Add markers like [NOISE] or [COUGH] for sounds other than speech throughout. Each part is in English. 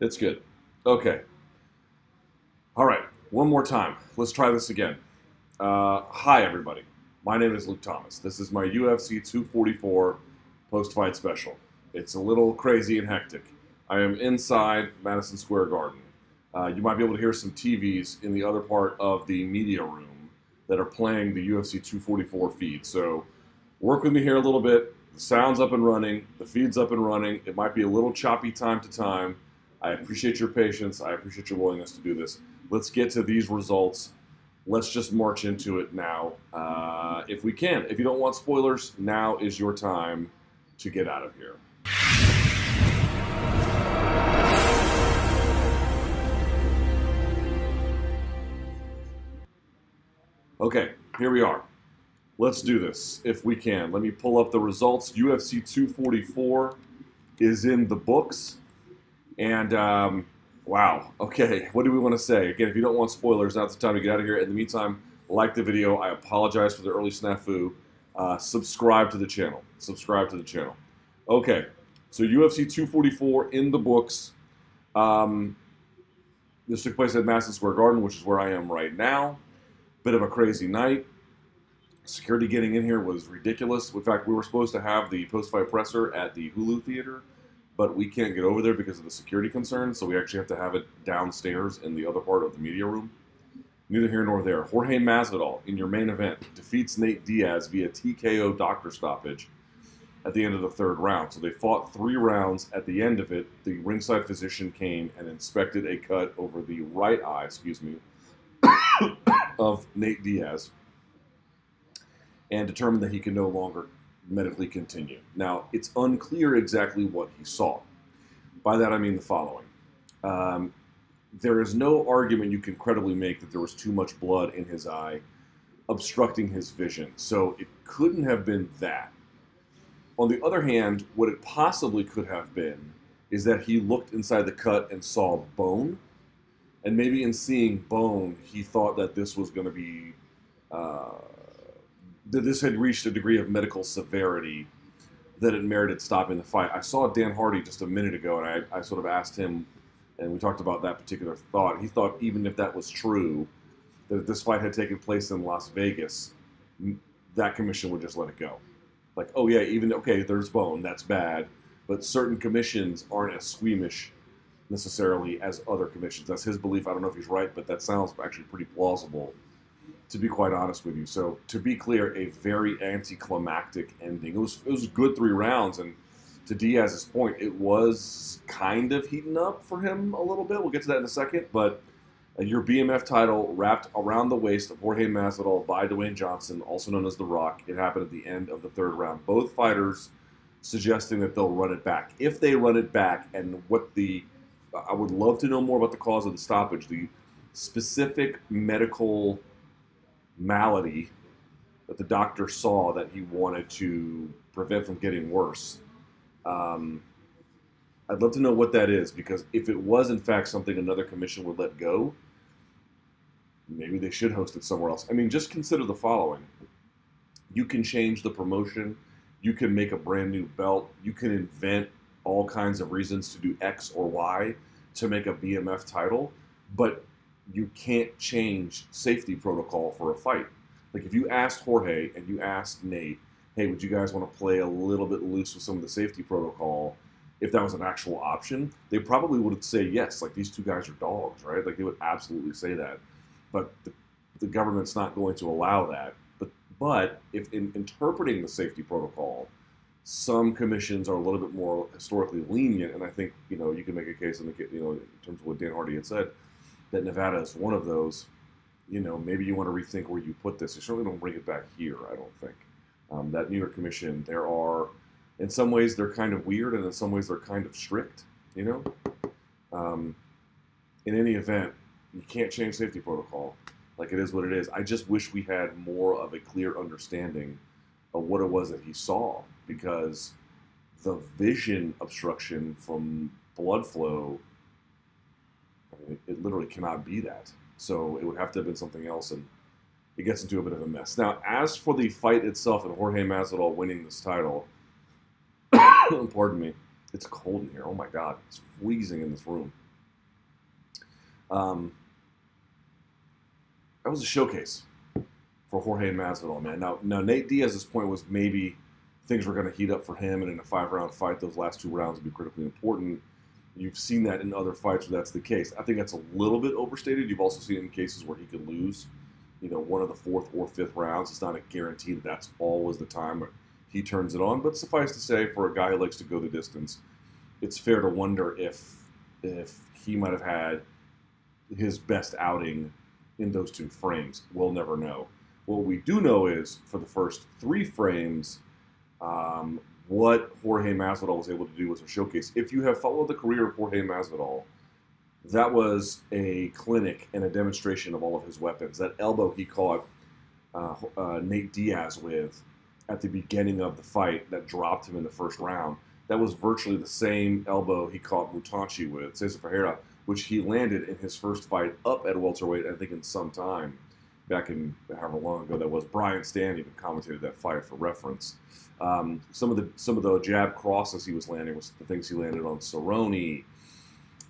It's good. Okay. All right. One more time. Let's try this again. Uh, hi, everybody. My name is Luke Thomas. This is my UFC 244 post fight special. It's a little crazy and hectic. I am inside Madison Square Garden. Uh, you might be able to hear some TVs in the other part of the media room that are playing the UFC 244 feed. So work with me here a little bit. The sound's up and running, the feed's up and running. It might be a little choppy time to time. I appreciate your patience. I appreciate your willingness to do this. Let's get to these results. Let's just march into it now, uh, if we can. If you don't want spoilers, now is your time to get out of here. Okay, here we are. Let's do this if we can. Let me pull up the results. UFC 244 is in the books. And um, wow, okay, what do we want to say? Again, if you don't want spoilers, now's the time to get out of here. In the meantime, like the video. I apologize for the early snafu. Uh, subscribe to the channel. Subscribe to the channel. Okay, so UFC 244 in the books. Um, this took place at Madison Square Garden, which is where I am right now. Bit of a crazy night. Security getting in here was ridiculous. In fact, we were supposed to have the post-fight presser at the Hulu Theater, but we can't get over there because of the security concerns, so we actually have to have it downstairs in the other part of the media room. Neither here nor there. Jorge Masvidal, in your main event, defeats Nate Diaz via TKO doctor stoppage at the end of the third round. So they fought three rounds. At the end of it, the ringside physician came and inspected a cut over the right eye, excuse me, [COUGHS] of Nate Diaz and determined that he could no longer medically continue. Now, it's unclear exactly what he saw. By that I mean the following. Um, there is no argument you can credibly make that there was too much blood in his eye obstructing his vision. So it couldn't have been that. On the other hand, what it possibly could have been is that he looked inside the cut and saw bone. And maybe in seeing bone, he thought that this was going to be, uh, that this had reached a degree of medical severity that it merited stopping the fight. I saw Dan Hardy just a minute ago, and I, I sort of asked him, and we talked about that particular thought. He thought even if that was true, that if this fight had taken place in Las Vegas, that commission would just let it go. Like, oh yeah, even okay, there's bone, that's bad, but certain commissions aren't as squeamish necessarily as other commissions. That's his belief. I don't know if he's right, but that sounds actually pretty plausible, to be quite honest with you. So, to be clear, a very anticlimactic ending. It was it was good three rounds, and to Diaz's point, it was kind of heating up for him a little bit. We'll get to that in a second, but uh, your BMF title wrapped around the waist of Jorge Masvidal by Dwayne Johnson, also known as The Rock. It happened at the end of the third round. Both fighters suggesting that they'll run it back. If they run it back, and what the I would love to know more about the cause of the stoppage, the specific medical malady that the doctor saw that he wanted to prevent from getting worse. Um, I'd love to know what that is because if it was in fact something another commission would let go, maybe they should host it somewhere else. I mean, just consider the following: you can change the promotion, you can make a brand new belt, you can invent all kinds of reasons to do X or Y to make a BMF title, but you can't change safety protocol for a fight. Like if you asked Jorge and you asked Nate, hey, would you guys want to play a little bit loose with some of the safety protocol? If that was an actual option, they probably would say yes. Like these two guys are dogs, right? Like they would absolutely say that. But the, the government's not going to allow that. But but if in interpreting the safety protocol, some commissions are a little bit more historically lenient, and I think you know you can make a case in the you know in terms of what Dan Hardy had said that Nevada is one of those. You know, maybe you want to rethink where you put this. You certainly don't bring it back here. I don't think um, that New York Commission. There are, in some ways, they're kind of weird, and in some ways, they're kind of strict. You know, um, in any event, you can't change safety protocol. Like it is what it is. I just wish we had more of a clear understanding of what it was that he saw because the vision obstruction from blood flow, it, it, literally cannot be that. So it would have to have been something else, and it gets into a bit of a mess. Now, as for the fight itself and Jorge Masvidal winning this title, [COUGHS] pardon me, it's cold in here. Oh my God, it's freezing in this room. Um, that was a showcase for Jorge Masvidal, man. Now, now Nate Diaz's point was maybe things were going to heat up for him, and in a five-round fight, those last two rounds would be critically important. You've seen that in other fights where that's the case. I think that's a little bit overstated. You've also seen in cases where he could lose, you know, one of the fourth or fifth rounds. It's not a guarantee that that's always the time he turns it on. But suffice to say, for a guy who likes to go the distance, it's fair to wonder if if he might have had his best outing in those two frames. We'll never know. What we do know is for the first three frames, um, what Jorge Masvidal was able to do was a showcase. If you have followed the career of Jorge Masvidal, that was a clinic and a demonstration of all of his weapons. That elbow he caught uh, uh, Nate Diaz with at the beginning of the fight that dropped him in the first round, that was virtually the same elbow he caught Moustarchy with, Cesar Ferreira, which he landed in his first fight up at welterweight, I think in some time, back in however long ago that was. Brian Stann even commentated that fight for reference. Um, some of the some of the jab crosses he was landing was the things he landed on Cerrone.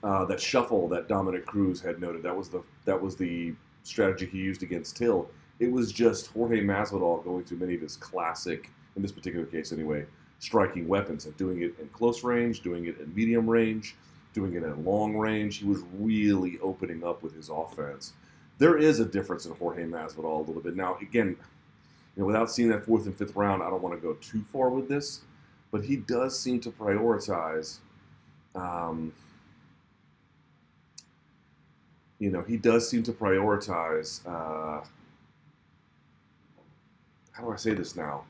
Uh, that shuffle that Dominick Cruz had noted that was the that was the strategy he used against Till. It was just Jorge Masvidal going through many of his classic, in this particular case anyway, striking weapons and doing it in close range, doing it in medium range, doing it in long range. He was really opening up with his offense. There is a difference in Jorge Masvidal a little bit. Now, again, you know, without seeing that fourth and fifth round, I don't want to go too far with this, but he does seem to prioritize. Um, you know, he does seem to prioritize. Uh, how do I say this now?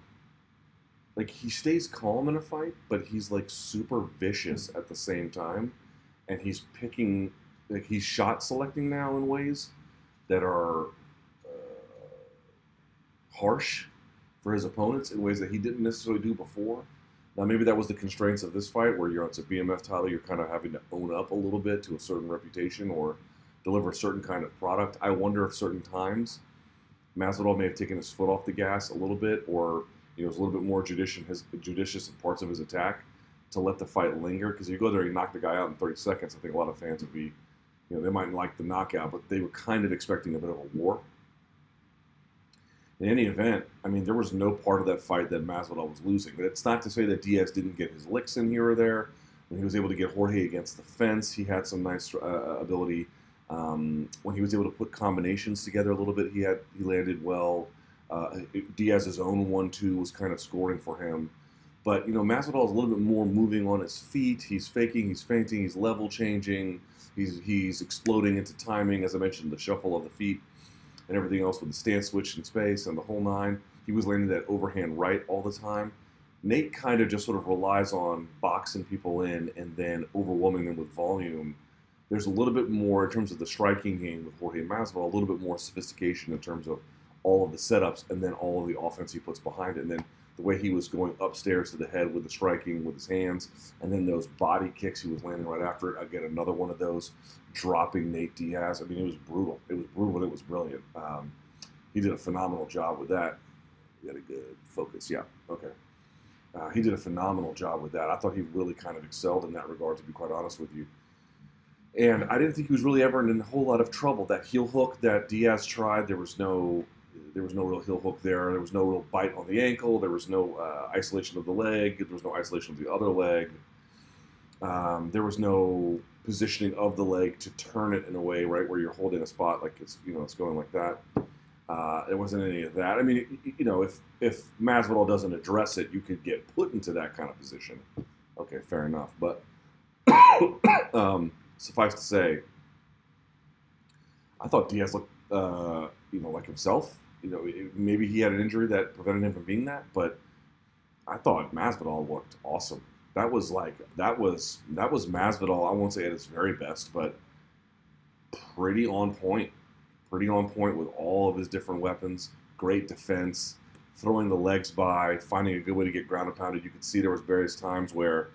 Like he stays calm in a fight, but he's like super vicious at the same time, and he's picking, like he's shot selecting now in ways that are uh, harsh for his opponents in ways that he didn't necessarily do before. Now, maybe that was the constraints of this fight, where you're on a BMF title, you're kind of having to own up a little bit to a certain reputation or deliver a certain kind of product. I wonder if certain times Masvidal may have taken his foot off the gas a little bit, or you know, was a little bit more judicious, his, judicious in parts of his attack to let the fight linger. Because if you go there, and knock the guy out in 30 seconds. I think a lot of fans would be, you know, they might like the knockout, but they were kind of expecting a bit of a war in any event, I mean, there was no part of that fight that Masvidal was losing. But it's not to say that Diaz didn't get his licks in here or there. When he was able to get Jorge against the fence, he had some nice uh, ability. Um, when he was able to put combinations together a little bit, he had he landed well. Uh, Diaz's own one-two was kind of scoring for him. But you know, Masvidal is a little bit more moving on his feet. He's faking, he's feinting, he's level changing, he's he's exploding into timing. As I mentioned, the shuffle of the feet and everything else with the stance switch in space and the whole nine. He was landing that overhand right all the time. Nate kind of just sort of relies on boxing people in and then overwhelming them with volume. There's a little bit more in terms of the striking game with Jorge Masvidal, a little bit more sophistication in terms of all of the setups and then all of the offense he puts behind it. And then the way he was going upstairs to the head with the striking with his hands, and then those body kicks he was landing right after it. Again, another one of those dropping Nate Diaz. I mean, it was brutal. It was brutal, it was brilliant. Um, he did a phenomenal job with that. He had a good focus. Yeah, okay. Uh, he did a phenomenal job with that. I thought he really kind of excelled in that regard, to be quite honest with you. And I didn't think he was really ever in a whole lot of trouble. That heel hook that Diaz tried, there was no there was no real heel hook there. There was no real bite on the ankle. There was no uh, isolation of the leg. There was no isolation of the other leg. Um, there was no positioning of the leg to turn it in a way right where you're holding a spot like it's you know it's going like that. Uh, there wasn't any of that. I mean, you know, if if Masvidal doesn't address it, you could get put into that kind of position. Okay, fair enough. But [COUGHS] um, suffice to say, I thought Diaz looked, uh, you know, like himself you know, maybe he had an injury that prevented him from being that, but I thought Masvidal looked awesome. That was like that was that was Masvidal. I won't say at his very best, but pretty on point, pretty on point with all of his different weapons. Great defense, throwing the legs by, finding a good way to get ground and pounded. You could see there was various times where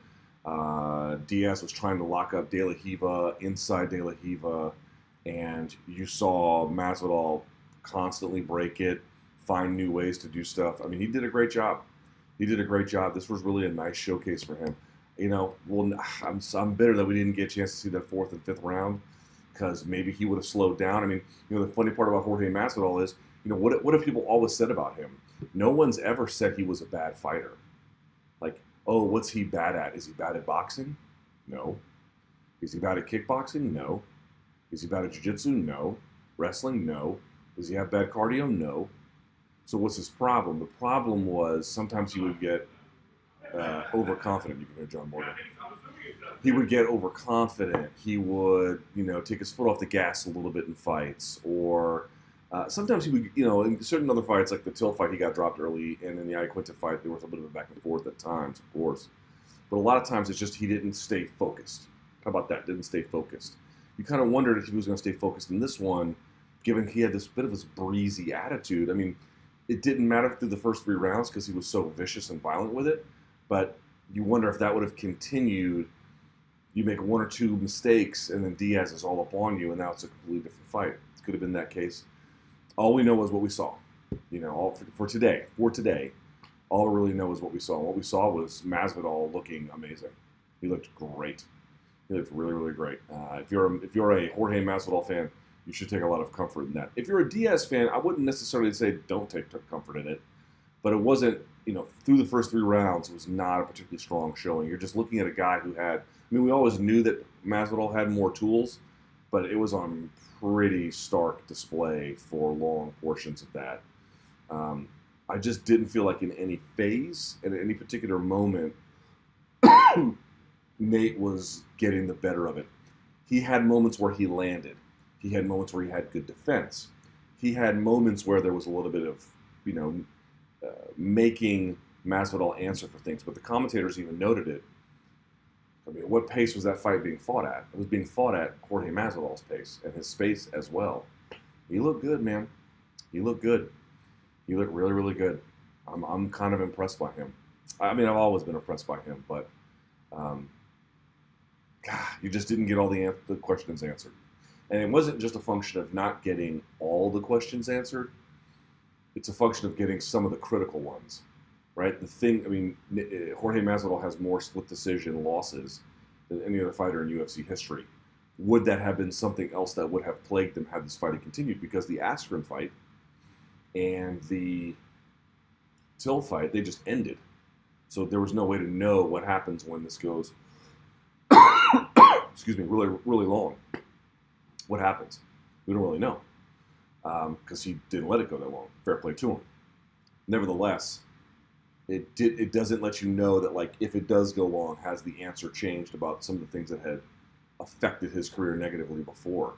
uh, Diaz was trying to lock up De La Riva inside De La Riva, and you saw Masvidal constantly break it, find new ways to do stuff. I mean, he did a great job. He did a great job. This was really a nice showcase for him. You know, well, I'm, I'm bitter that we didn't get a chance to see that fourth and fifth round because maybe he would have slowed down. I mean, you know, the funny part about Jorge Masvidal is, you know, what what have people always said about him? No one's ever said he was a bad fighter. Like, oh, what's he bad at? Is he bad at boxing? No. Is he bad at kickboxing? No. Is he bad at jiu-jitsu? No. Wrestling? No. Does he have bad cardio? No. So what's his problem? The problem was sometimes he would get uh, overconfident. You can hear John Morgan. He would get overconfident. He would, you know, take his foot off the gas a little bit in fights, or uh, sometimes he would, you know, in certain other fights, like the Till fight, he got dropped early, and in the Iaquinta fight, there was a bit of a back and forth at times, of course. But a lot of times, it's just he didn't stay focused. How about that? Didn't stay focused. You kind of wondered if he was going to stay focused in this one, given he had this bit of this breezy attitude. I mean, it didn't matter through the first three rounds because he was so vicious and violent with it. But you wonder if that would have continued. You make one or two mistakes, and then Diaz is all up on you, and now it's a completely different fight. It could have been that case. All we know is what we saw. You know, all for, for today, for today, all we really know is what we saw. What we saw was Masvidal looking amazing. He looked great. Looked really, really great. Uh, if you're a, if you're a Jorge Masvidal fan, you should take a lot of comfort in that. If you're a Diaz fan, I wouldn't necessarily say don't take comfort in it, but it wasn't, you know, through the first three rounds, it was not a particularly strong showing. You're just looking at a guy who had, I mean, we always knew that Masvidal had more tools, but it was on pretty stark display for long portions of that. Um, I just didn't feel like in any phase, in any particular moment, Nate was getting the better of it. He had moments where he landed he had moments where he had good defense. He had moments where there was a little bit of, you know, uh, making Masvidal answer for things. But the commentators even noted it. I mean, what pace was that fight being fought at? It was being fought at Jorge Masvidal's pace and his space as well. He looked good, man. He looked good. He looked really, really good. I'm, I'm kind of impressed by him. I mean, I've always been impressed by him, but um, God, you just didn't get all the, the questions answered. And it wasn't just a function of not getting all the questions answered, it's a function of getting some of the critical ones, right? The thing, I mean, eh, Jorge Masvidal has more split decision losses than any other fighter in UFC history. Would that have been something else that would have plagued them had this fight continued? Because the Askren fight and the Till fight, they just ended. So there was no way to know what happens when this goes, excuse me, really, really long what happens? We don't really know because um, he didn't let it go that long. Fair play to him. Nevertheless, it did. It doesn't let you know that like if it does go long, has the answer changed about some of the things that had affected his career negatively before?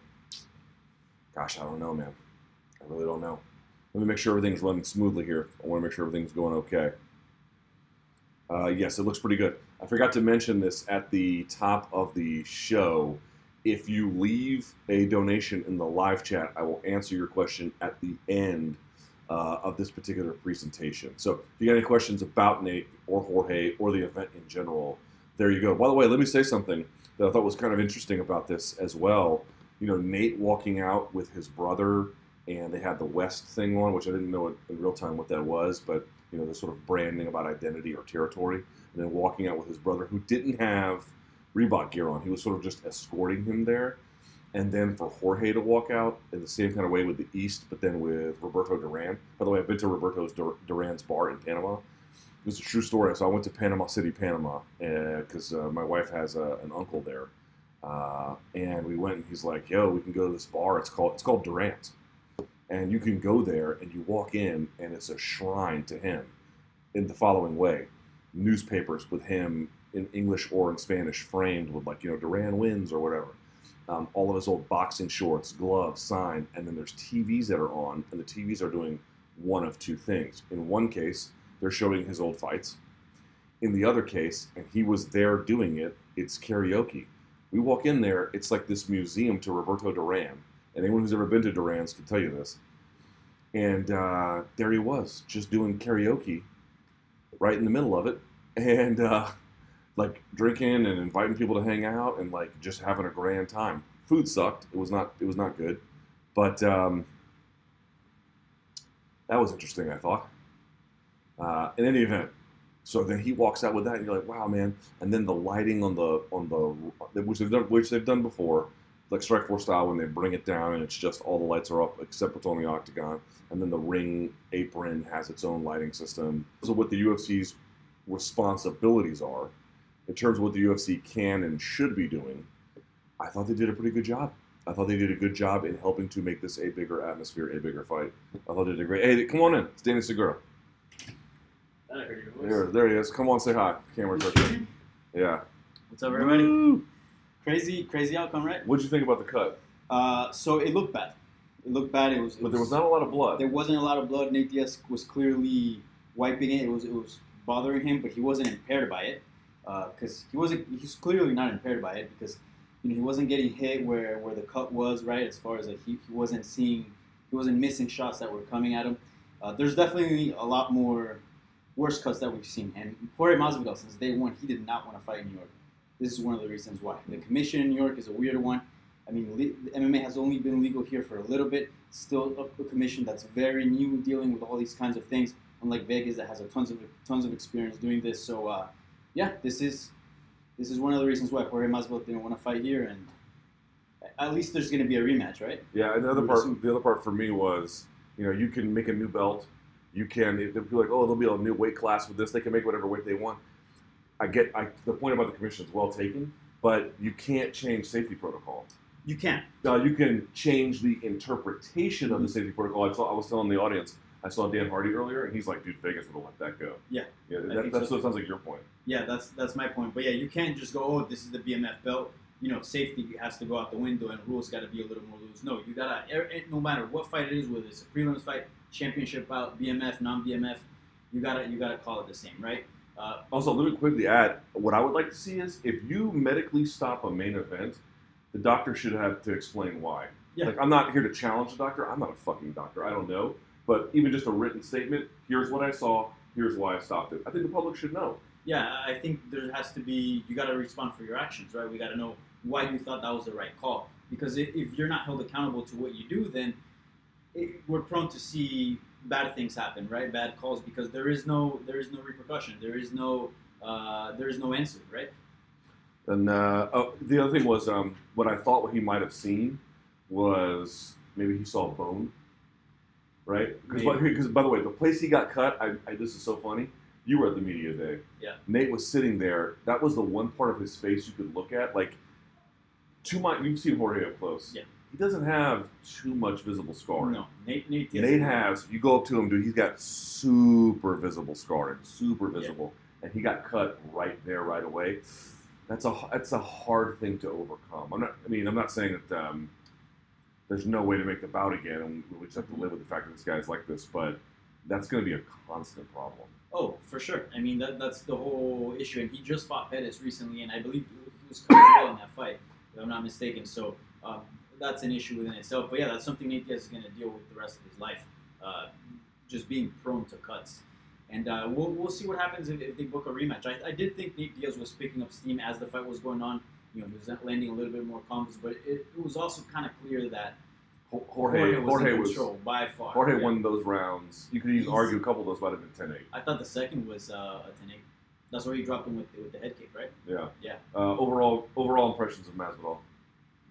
Gosh, I don't know, man. I really don't know. Let me make sure everything's running smoothly here. I want to make sure everything's going okay. Uh, yes, it looks pretty good. I forgot to mention this at the top of the show if you leave a donation in the live chat, I will answer your question at the end uh, of this particular presentation. So if you got any questions about Nate or Jorge or the event in general, there you go. By the way, let me say something that I thought was kind of interesting about this as well. You know, Nate walking out with his brother, and they had the West thing on, which I didn't know in real time what that was, but you know, the sort of branding about identity or territory, and then walking out with his brother who didn't have Reebok gear on. He was sort of just escorting him there. And then for Jorge to walk out in the same kind of way with the East, but then with Roberto Duran. By the way, I've been to Roberto's Duran's bar in Panama. It was a true story. So I went to Panama City, Panama, because uh, uh, my wife has an uncle there. Uh, and we went, and he's like, "Yo, we can go to this bar. It's called it's called Duran's, and you can go there, and you walk in, and it's a shrine to him, in the following way: newspapers with him in English or in Spanish framed with like you know Duran wins or whatever. Um, all of his old boxing shorts, gloves, sign, and then there's TVs that are on, and the TVs are doing one of two things. In one case, they're showing his old fights. In the other case, and he was there doing it, it's karaoke. We walk in there, it's like this museum to Roberto Duran. Anyone who's ever been to Duran's can tell you this. And uh, there he was, just doing karaoke right in the middle of it. And uh, like drinking and inviting people to hang out and like just having a grand time. Food sucked. It was not. It was not good, but um, that was interesting. I thought. Uh, in any event, so then he walks out with that, and you're like, "Wow, man!" And then the lighting on the on the which they've done which they've done before like Strikeforce style when they bring it down and it's just all the lights are up except what's on the octagon, and then the ring apron has its own lighting system. So what the UFC's responsibilities are in terms of what the UFC can and should be doing, I thought they did a pretty good job. I thought they did a good job in helping to make this a bigger atmosphere, a bigger fight. I thought they did great. Hey, come on in. It's Danny Segura. I heard your voice. There, there he is. Come on, say hi. Camera's right there. [LAUGHS] Yeah. What's up, everybody? Woo! Crazy, crazy outcome, right? What'd you think about the cut? Uh, so it looked bad. It looked bad. It was. It But there was not a lot of blood. There wasn't a lot of blood. Nate Diaz was clearly wiping it. It was. It was bothering him, but he wasn't impaired by it because he wasn't. He's clearly not impaired by it because you know he wasn't getting hit where where the cut was right. As far as like he, he wasn't seeing, he wasn't missing shots that were coming at him. Uh, there's definitely a lot more worse cuts that we've seen. And Jorge Masvidal, since day one, he did not want to fight in New York. This is one of the reasons why. The commission in New York is a weird one. I mean, le- MMA has only been legal here for a little bit. Still a, commission that's very new, dealing with all these kinds of things. Unlike Vegas, that has a tons of tons of experience doing this. So, uh, yeah, this is this is one of the reasons why Jorge Masvidal didn't want to fight here. And at least there's going to be a rematch, right? Yeah, and the other part, assume. the other part for me was, you know, you can make a new belt. You can. They'll be like, oh, there'll be a new weight class with this. They can make whatever weight they want. I get. I, the point about the commission is well taken, but you can't change safety protocol. You can. Now you can change the interpretation of the safety protocol. I, saw, I was telling the audience. I saw Dan Hardy earlier, and he's like, "Dude, Vegas would have let that go." Yeah. yeah. That, so. sounds like your point. Yeah, that's that's my point. But yeah, you can't just go, oh, this is the BMF belt. You know, safety has to go out the window and rules got to be a little more loose. No, you gotta. er- er- No matter what fight it is, whether it's a prelims fight, championship bout, BMF, non-BMF, you gotta you gotta call it the same, right? Uh, Also, let me quickly add what I would like to see is if you medically stop a main event, the doctor should have to explain why. Yeah. Like, I'm not here to challenge the doctor. I'm not a fucking doctor. I don't know. But even just a written statement here's what I saw, here's why I stopped it. I think the public should know. yeah, I think there has to be. You gotta respond for your actions, right? We gotta know why you thought that was the right call. Because if, if you're not held accountable to what you do, then it, we're prone to see bad things happen, right? Bad calls because there is no there is no repercussion. There is no uh, there is no answer, right? And uh, oh, the other thing was um, what I thought what he might have seen was maybe he saw a bone, right? Because Maybe. by the way, the place he got cut, I, I, this is so funny. You were at the media day. Yeah. Nate was sitting there. That was the one part of his face you could look at. Like, to my, you've seen Jorge up close. Yeah. He doesn't have too much visible scarring. No, Nate Nate, Nate has. You go up to him, dude. He's got super visible scarring, super visible, and he got cut right there, right away. That's a that's a hard thing to overcome. I'm not. I mean, I'm not saying that um, there's no way to make the bout again, and we just have to live with the fact that this guy's like this. But that's going to be a constant problem. Oh, for sure. I mean, that, that's the whole issue. And he just fought Pettis recently, and I believe he was coming well in that fight, if I'm not mistaken. So um, that's an issue within itself. But yeah, that's something Nate Diaz is going to deal with the rest of his life, uh, just being prone to cuts. And uh, we'll, we'll see what happens if, if they book a rematch. I, I did think Nate Diaz was picking up steam as the fight was going on. You know, he was landing a little bit more combos, but it, it was also kind of clear that Jorge Jorge was Jorge in was control by far. Jorge Yeah. won those rounds. You could even He's- argue a couple of those might have been 10-8. I thought the second was uh, a 10 8. That's where he dropped him with, with the head kick, right? Yeah. Yeah. Uh, overall overall impressions of Masvidal.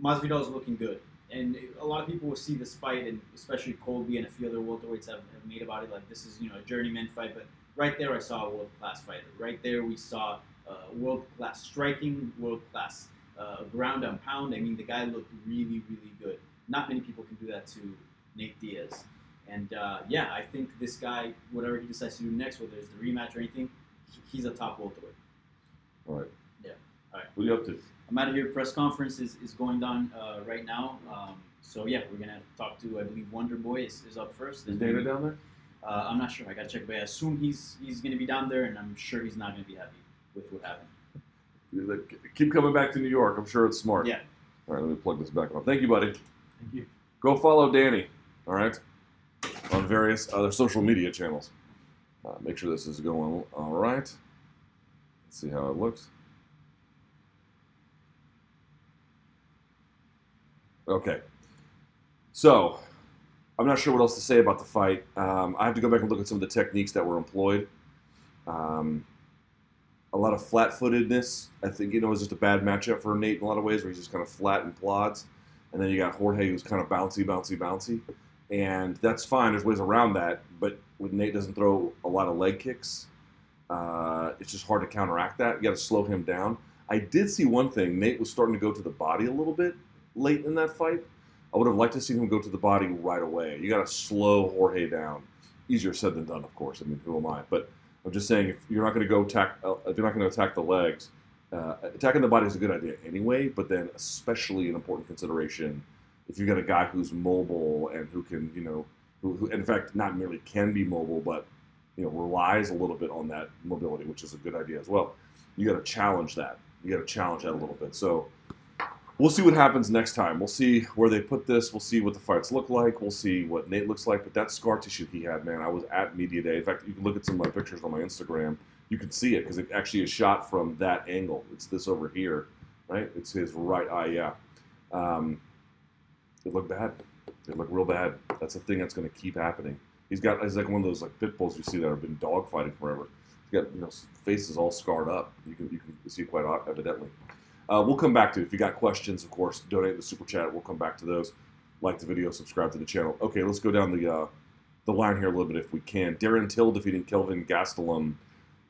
Masvidal is looking good, and a lot of people will see this fight, and especially Colby and a few other welterweights have, have made about it like this is you know a journeyman fight. But right there, I saw a world class fighter. Right there, we saw uh, world class striking, world class uh, ground and pound. I mean, the guy looked really, really good. Not many people can do that to Nate Diaz. And uh, yeah, I think this guy, whatever he decides to do next, whether it's the rematch or anything, he's a top welterweight. All right. Yeah. All right. What are you up to? I'm out of here. Press conference is, is going on uh, right now. Um, so yeah, we're gonna talk to I believe Wonder Boy is, is up first. Is David down there? Uh, I'm not sure. I gotta check, but I assume he's he's gonna be down there, and I'm sure he's not gonna be happy with what happened. Like, Keep coming back to New York. I'm sure it's smart. Yeah. All right, let me plug this back on. Thank you, buddy. Thank you. Go follow Danny. All right, on various other social media channels. Uh, make sure this is going all right. Let's see how it looks. Okay. So, I'm not sure what else to say about the fight. Um, I have to go back and look at some of the techniques that were employed. Um, a lot of flat-footedness. I think you know it was just a bad matchup for Nate in a lot of ways, where he's just kind of flat and plods. and then you got Jorge who's kind of bouncy, bouncy, bouncy, and that's fine. There's ways around that, but when Nate doesn't throw a lot of leg kicks, uh, it's just hard to counteract that. You got to slow him down. I did see one thing. Nate was starting to go to the body a little bit late in that fight. I would have liked to see him go to the body right away. You got to slow Jorge down. Easier said than done, of course. I mean, who am I? But I'm just saying, if you're not going to go attack, uh, if you're not going to attack the legs, uh, attacking the body is a good idea anyway. But then, especially an important consideration, if you've got a guy who's mobile and who can, you know, who, who in fact not merely can be mobile, but you know relies a little bit on that mobility, which is a good idea as well. You got to challenge that. You got to challenge that a little bit. So we'll see what happens next time. We'll see where they put this. We'll see what the fights look like. We'll see what Nate looks like. But that scar tissue he had, man, I was at media day. In fact, you can look at some of my pictures on my Instagram. You can see it because it actually is shot from that angle. It's this over here, right? It's his right eye. Yeah, um, it looked bad. It looked real bad. That's a thing that's going to keep happening. He's got he's like one of those like pit bulls you see that have been dog fighting forever. He's got you know faces all scarred up. You can you can see quite evidently. Uh, we'll come back to it. If you got questions, of course, donate the super chat. We'll come back to those. Like the video, subscribe to the channel. Okay, let's go down the uh, the line here a little bit if we can. Darren Till defeating Kelvin Gastelum.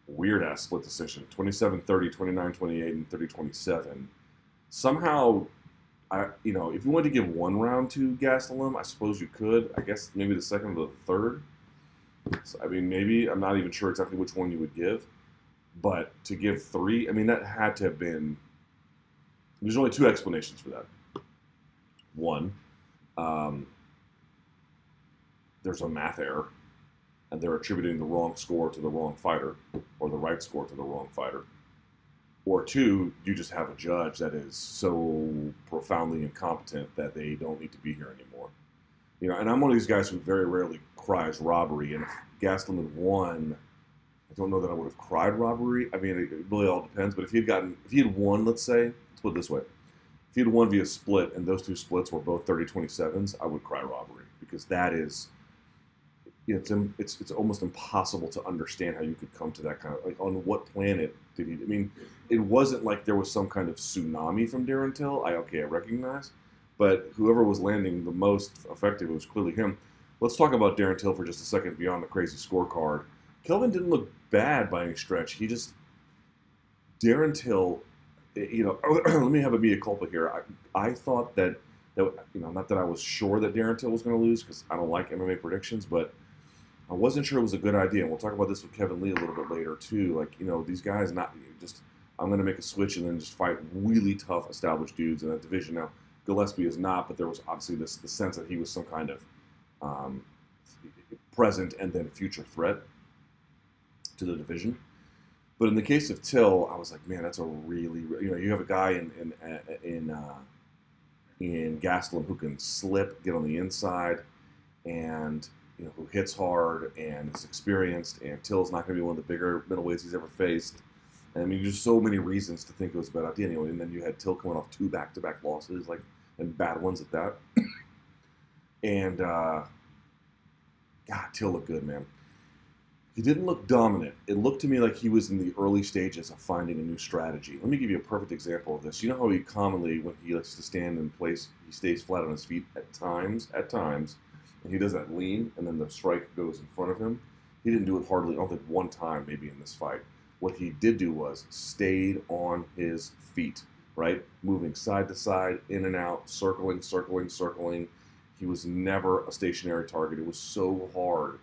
Weird ass split decision 27 30, 29 28, and 30 27. Somehow, I you know, if you wanted to give one round to Gastelum, I suppose you could. I guess maybe the second or the third. So, I mean, maybe. I'm not even sure exactly which one you would give. But to give three, I mean, that had to have been there's only two explanations for that. One, um, there's a math error, and they're attributing the wrong score to the wrong fighter, or the right score to the wrong fighter. Or two, you just have a judge that is so profoundly incompetent that they don't need to be here anymore. You know, and I'm one of these guys who very rarely cries robbery, and if Gastelum had won, I don't know that I would have cried robbery. I mean, it really all depends. But if he had gotten, if he had won, let's say, let's put it this way, if he had won via split and those two splits were both 30-27s, I would cry robbery because that is, you know, it's it's it's almost impossible to understand how you could come to that kind of like on what planet did he? I mean, it wasn't like there was some kind of tsunami from Darren Till. I okay, I recognize, but whoever was landing the most effective, it was clearly him. Let's talk about Darren Till for just a second beyond the crazy scorecard. Kelvin didn't look bad by any stretch. He just Darren Till, you know, [CLEARS THROAT] let me have a mea culpa here. I, I thought that that you know, not that I was sure that Darren Till was going to lose because I don't like MMA predictions, but I wasn't sure it was a good idea. And we'll talk about this with Kevin Lee a little bit later too. Like you know, these guys not just I'm going to make a switch and then just fight really tough established dudes in that division. Now Gillespie is not, but there was obviously this the sense that he was some kind of um, present and then future threat to the division. But in the case of Till, I was like, man, that's a really you know you have a guy in in in uh, in Gastelum who can slip, get on the inside, and you know who hits hard and is experienced. And Till's not going to be one of the bigger middleweights he's ever faced. And I mean, there's so many reasons to think it was a bad idea anyway. And then you had Till coming off two back-to-back losses, like and bad ones at that. [COUGHS] and uh, God, Till looked good, man he didn't look dominant. It looked to me like he was in the early stages of finding a new strategy. Let me give you a perfect example of this. You know how he commonly, when he likes to stand in place, he stays flat on his feet at times, at times, and he does that lean, and then the strike goes in front of him. He didn't do it hardly, I don't think one time maybe in this fight. What he did do was stayed on his feet, right? Moving side to side, in and out, circling, circling, circling. He was never a stationary target. It was so hard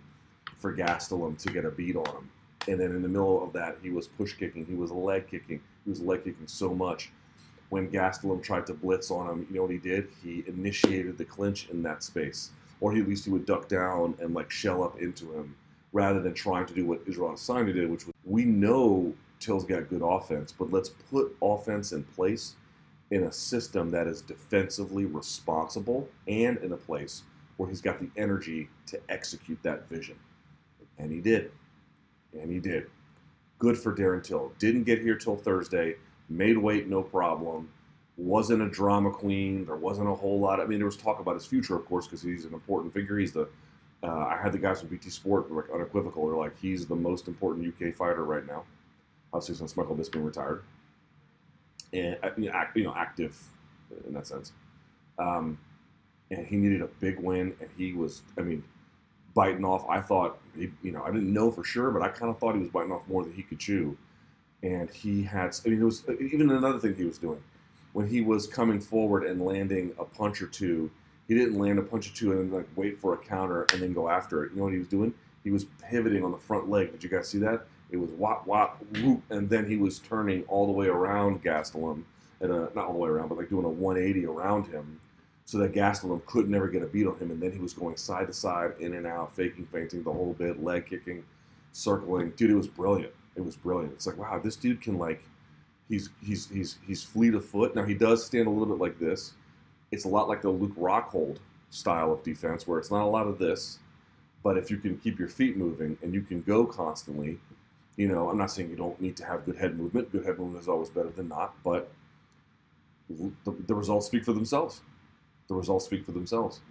for Gastelum to get a beat on him. And then in the middle of that, he was push kicking, he was leg kicking, he was leg kicking so much. When Gastelum tried to blitz on him, you know what he did? He initiated the clinch in that space, or he, at least he would duck down and like shell up into him, rather than trying to do what Israel Adesanya did, which was we know Till's got good offense, but let's put offense in place in a system that is defensively responsible and in a place where he's got the energy to execute that vision. And he did. And he did. Good for Darren Till. Didn't get here till Thursday. Made weight, no problem. Wasn't a drama queen. There wasn't a whole lot. I mean, there was talk about his future, of course, because he's an important figure. He's the. Uh, I had the guys from BT Sport like unequivocal. They're like, he's the most important UK fighter right now. Obviously, since Michael Bisping retired, and uh, you know, active in that sense. Um, and he needed a big win, and he was, I mean, biting off. I thought, he, you know, I didn't know for sure, but I kind of thought he was biting off more than he could chew. And he had, I mean, it was even another thing he was doing when he was coming forward and landing a punch or two. He didn't land a punch or two and then like wait for a counter and then go after it. You know what he was doing? He was pivoting on the front leg. Did you guys see that? It was wop wop whoop, and then he was turning all the way around Gastelum, and not all the way around, but like doing a 180 around him so that Gastelum could never get a beat on him. And then he was going side to side, in and out, faking, feinting the whole bit, leg kicking, circling. Dude, it was brilliant. It was brilliant. It's like, wow, this dude can like, he's he's he's he's fleet of foot. Now he does stand a little bit like this. It's a lot like the Luke Rockhold style of defense, where it's not a lot of this, but if you can keep your feet moving and you can go constantly, you know, I'm not saying you don't need to have good head movement. Good head movement is always better than not, but the, the results speak for themselves the results speak for themselves.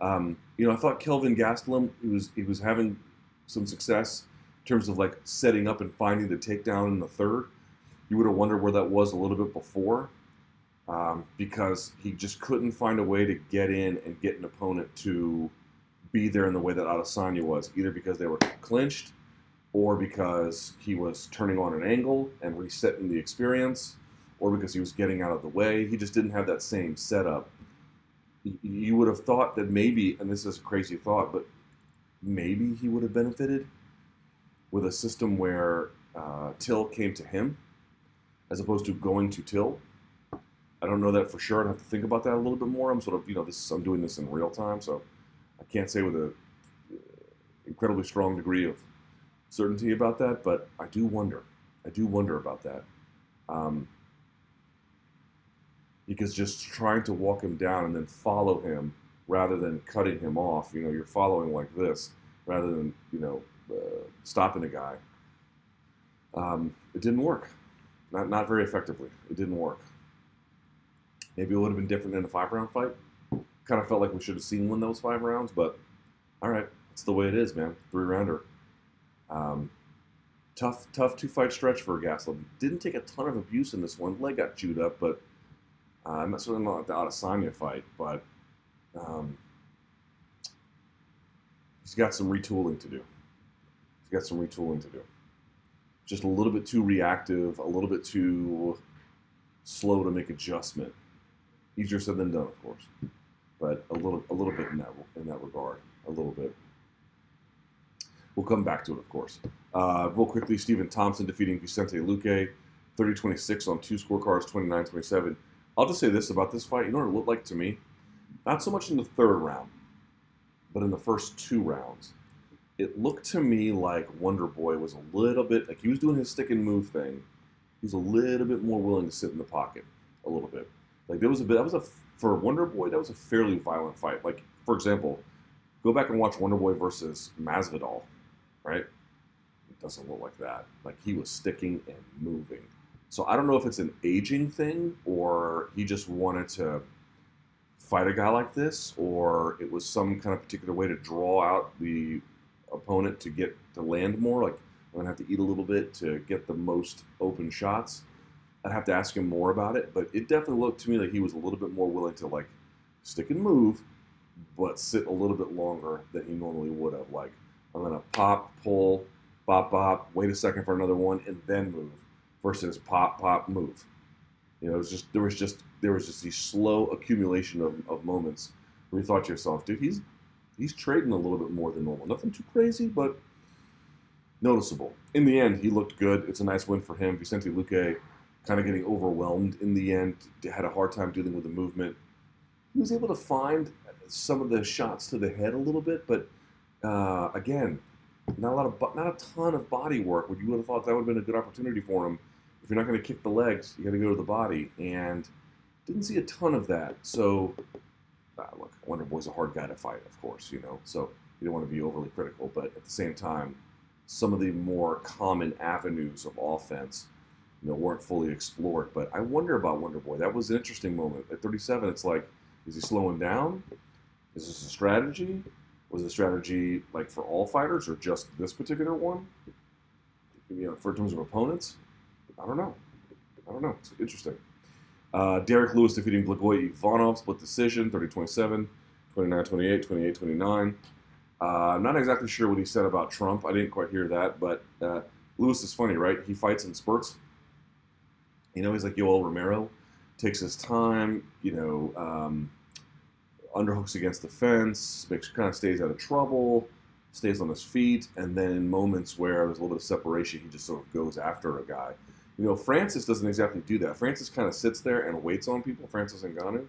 Um, you know, I thought Kelvin Gastelum he was he was having some success in terms of like setting up and finding the takedown in the third. You would have wondered where that was a little bit before, um, because he just couldn't find a way to get in and get an opponent to be there in the way that Adesanya was, either because they were clinched or because he was turning on an angle and resetting the experience, or because he was getting out of the way. He just didn't have that same setup you would have thought that maybe, and this is a crazy thought, but maybe he would have benefited with a system where uh, Till came to him as opposed to going to Till. I don't know that for sure. I'd have to think about that a little bit more. I'm sort of, you know, this I'm doing this in real time, so I can't say with a uh, incredibly strong degree of certainty about that. But I do wonder. I do wonder about that. Um, because just trying to walk him down and then follow him rather than cutting him off, you know, you're following like this rather than, you know, uh, stopping a guy. Um, it didn't work. Not, not very effectively. It didn't work. Maybe it would have been different in a five round fight. Kind of felt like we should have seen one of those five rounds, but all right, it's the way it is, man. Three rounder. Um, tough, tough two fight stretch for Gastelum. Didn't take a ton of abuse in this one. Leg got chewed up, but uh, I'm not certainly not the Adesanya fight, but um, he's got some retooling to do. He's got some retooling to do. Just a little bit too reactive, a little bit too slow to make adjustment. Easier said than done, of course, but a little, a little bit in that in that regard, a little bit. We'll come back to it, of course. Uh, real quickly, Stephen Thompson defeating Vicente Luque, 30-26 on two scorecards, 29-27. I'll just say this about this fight. You know what it looked like to me? Not so much in the third round, but in the first two rounds. It looked to me like Wonder Boy was a little bit, like he was doing his stick and move thing. He was a little bit more willing to sit in the pocket, a little bit. Like there was a bit, that was a, for Wonder Boy, that was a fairly violent fight. Like, for example, go back and watch Wonder Boy versus Masvidal, right? It doesn't look like that. Like he was sticking and moving so I don't know if it's an aging thing or he just wanted to fight a guy like this, or it was some kind of particular way to draw out the opponent to get to land more. Like I'm gonna have to eat a little bit to get the most open shots. I'd have to ask him more about it, but it definitely looked to me like he was a little bit more willing to like stick and move, but sit a little bit longer than he normally would have. Like I'm gonna pop, pull, bop, bop, wait a second for another one, and then move versus pop, pop, move. You know, it was just there was just there was just these slow accumulation of, of moments where you thought to yourself, dude, he's he's trading a little bit more than normal. Nothing too crazy, but noticeable. In the end, he looked good. It's a nice win for him. Vicente Luque kind of getting overwhelmed in the end, had a hard time dealing with the movement. He was able to find some of the shots to the head a little bit, but uh, again, not a lot of not a ton of body work. Would you would have thought that would have been a good opportunity for him if you're not going to kick the legs, you got to go to the body. And didn't see a ton of that. So, uh, look, Wonder Boy's a hard guy to fight, of course, you know. So you don't want to be overly critical, but at the same time, some of the more common avenues of offense, you know, weren't fully explored. But I wonder about Wonder Boy. That was an interesting moment. At 37, it's like, is he slowing down? Is this a strategy? Was the strategy like for all fighters or just this particular one? You know, for terms of opponents, I don't know. I don't know. It's interesting. Uh, Derrick Lewis defeating Blagoi Ivanov, split decision, 30-27, 29-28, 28-29. Uh, I'm not exactly sure what he said about Trump. I didn't quite hear that, but uh, Lewis is funny, right? He fights in spurts. You know, he's like Yoel Romero, takes his time, you know, um, underhooks against the fence, makes kind of stays out of trouble, stays on his feet, and then in moments where there's a little bit of separation, he just sort of goes after a guy. You know, Francis doesn't exactly do that. Francis kind of sits there and waits on people, Francis and Ngannou,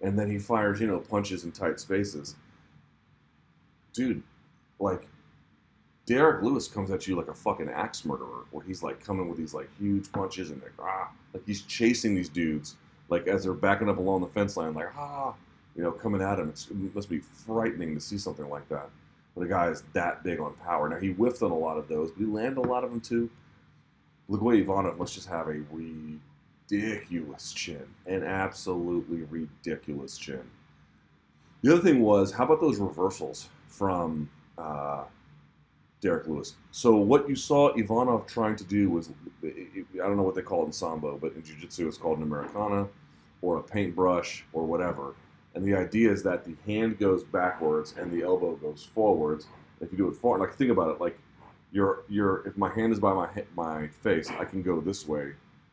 and then he fires, you know, punches in tight spaces. Dude, like Derrick Lewis comes at you like a fucking axe murderer, where he's like coming with these like huge punches and like ah, like he's chasing these dudes like as they're backing up along the fence line, like ah, you know, coming at him. It's, it must be frightening to see something like that. When a guy is that big on power. Now he whiffed on a lot of those, but he landed a lot of them too. Blagoi Ivanov must just have a ridiculous chin, an absolutely ridiculous chin. The other thing was, how about those reversals from uh, Derrick Lewis? So what you saw Ivanov trying to do was, I don't know what they call it in sambo, but in jiu-jitsu it's called an Americana or a paintbrush or whatever. And the idea is that the hand goes backwards and the elbow goes forwards. If you do it forward, like think about it, like your your if my hand is by my my face, I can go this way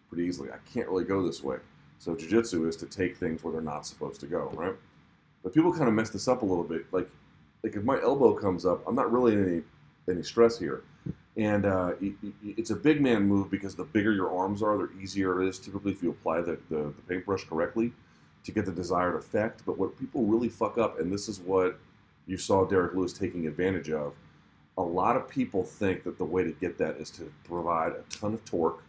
pretty easily. I can't really go this way. So jiu-jitsu is to take things where they're not supposed to go, right? But people kind of mess this up a little bit. Like like if my elbow comes up, I'm not really in any any stress here. And uh, it's a big man move because the bigger your arms are, the easier it is typically if you apply the, the, the paintbrush correctly to get the desired effect. But what people really fuck up, and this is what you saw Derrick Lewis taking advantage of, a lot of people think that the way to get that is to provide a ton of torque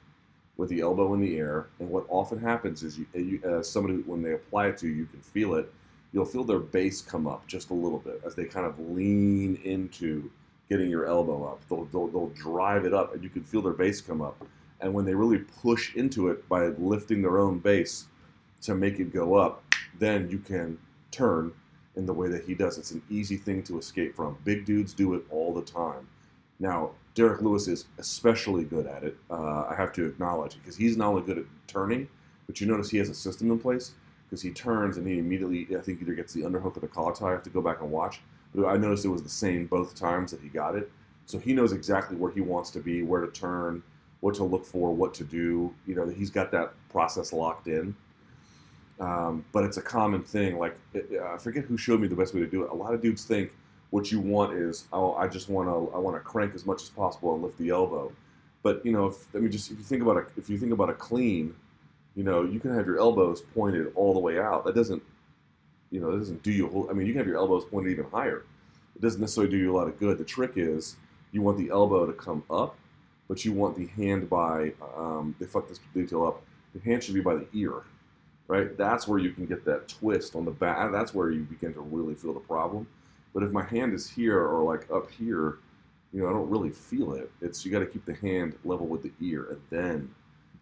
with the elbow in the air. And what often happens is, you, you somebody when they apply it to you, you can feel it. You'll feel their base come up just a little bit as they kind of lean into getting your elbow up. They'll, they'll, they'll drive it up, and you can feel their base come up. And when they really push into it by lifting their own base to make it go up, then you can turn in the way that he does. It's an easy thing to escape from. Big dudes do it all the time. Now, Derrick Lewis is especially good at it. Uh, I have to acknowledge because he's not only good at turning, but you notice he has a system in place because he turns and he immediately, I think, either gets the underhook or the collar tie. I have to go back and watch. But I noticed it was the same both times that he got it. So he knows exactly where he wants to be, where to turn, what to look for, what to do. You know, he's got that process locked in. Um, but it's a common thing. Like I forget who showed me the best way to do it. A lot of dudes think what you want is, oh, I just want to, I want to crank as much as possible and lift the elbow. But you know, if I mean, just if you think about a, if you think about a clean, you know, you can have your elbows pointed all the way out. That doesn't, you know, that doesn't do you. I mean, you can have your elbows pointed even higher. It doesn't necessarily do you a lot of good. The trick is you want the elbow to come up, but you want the hand by. Um, they fuck this detail up. The hand should be by the ear right? That's where you can get that twist on the back. That's where you begin to really feel the problem. But if my hand is here or like up here, you know, I don't really feel it. It's you got to keep the hand level with the ear, and then,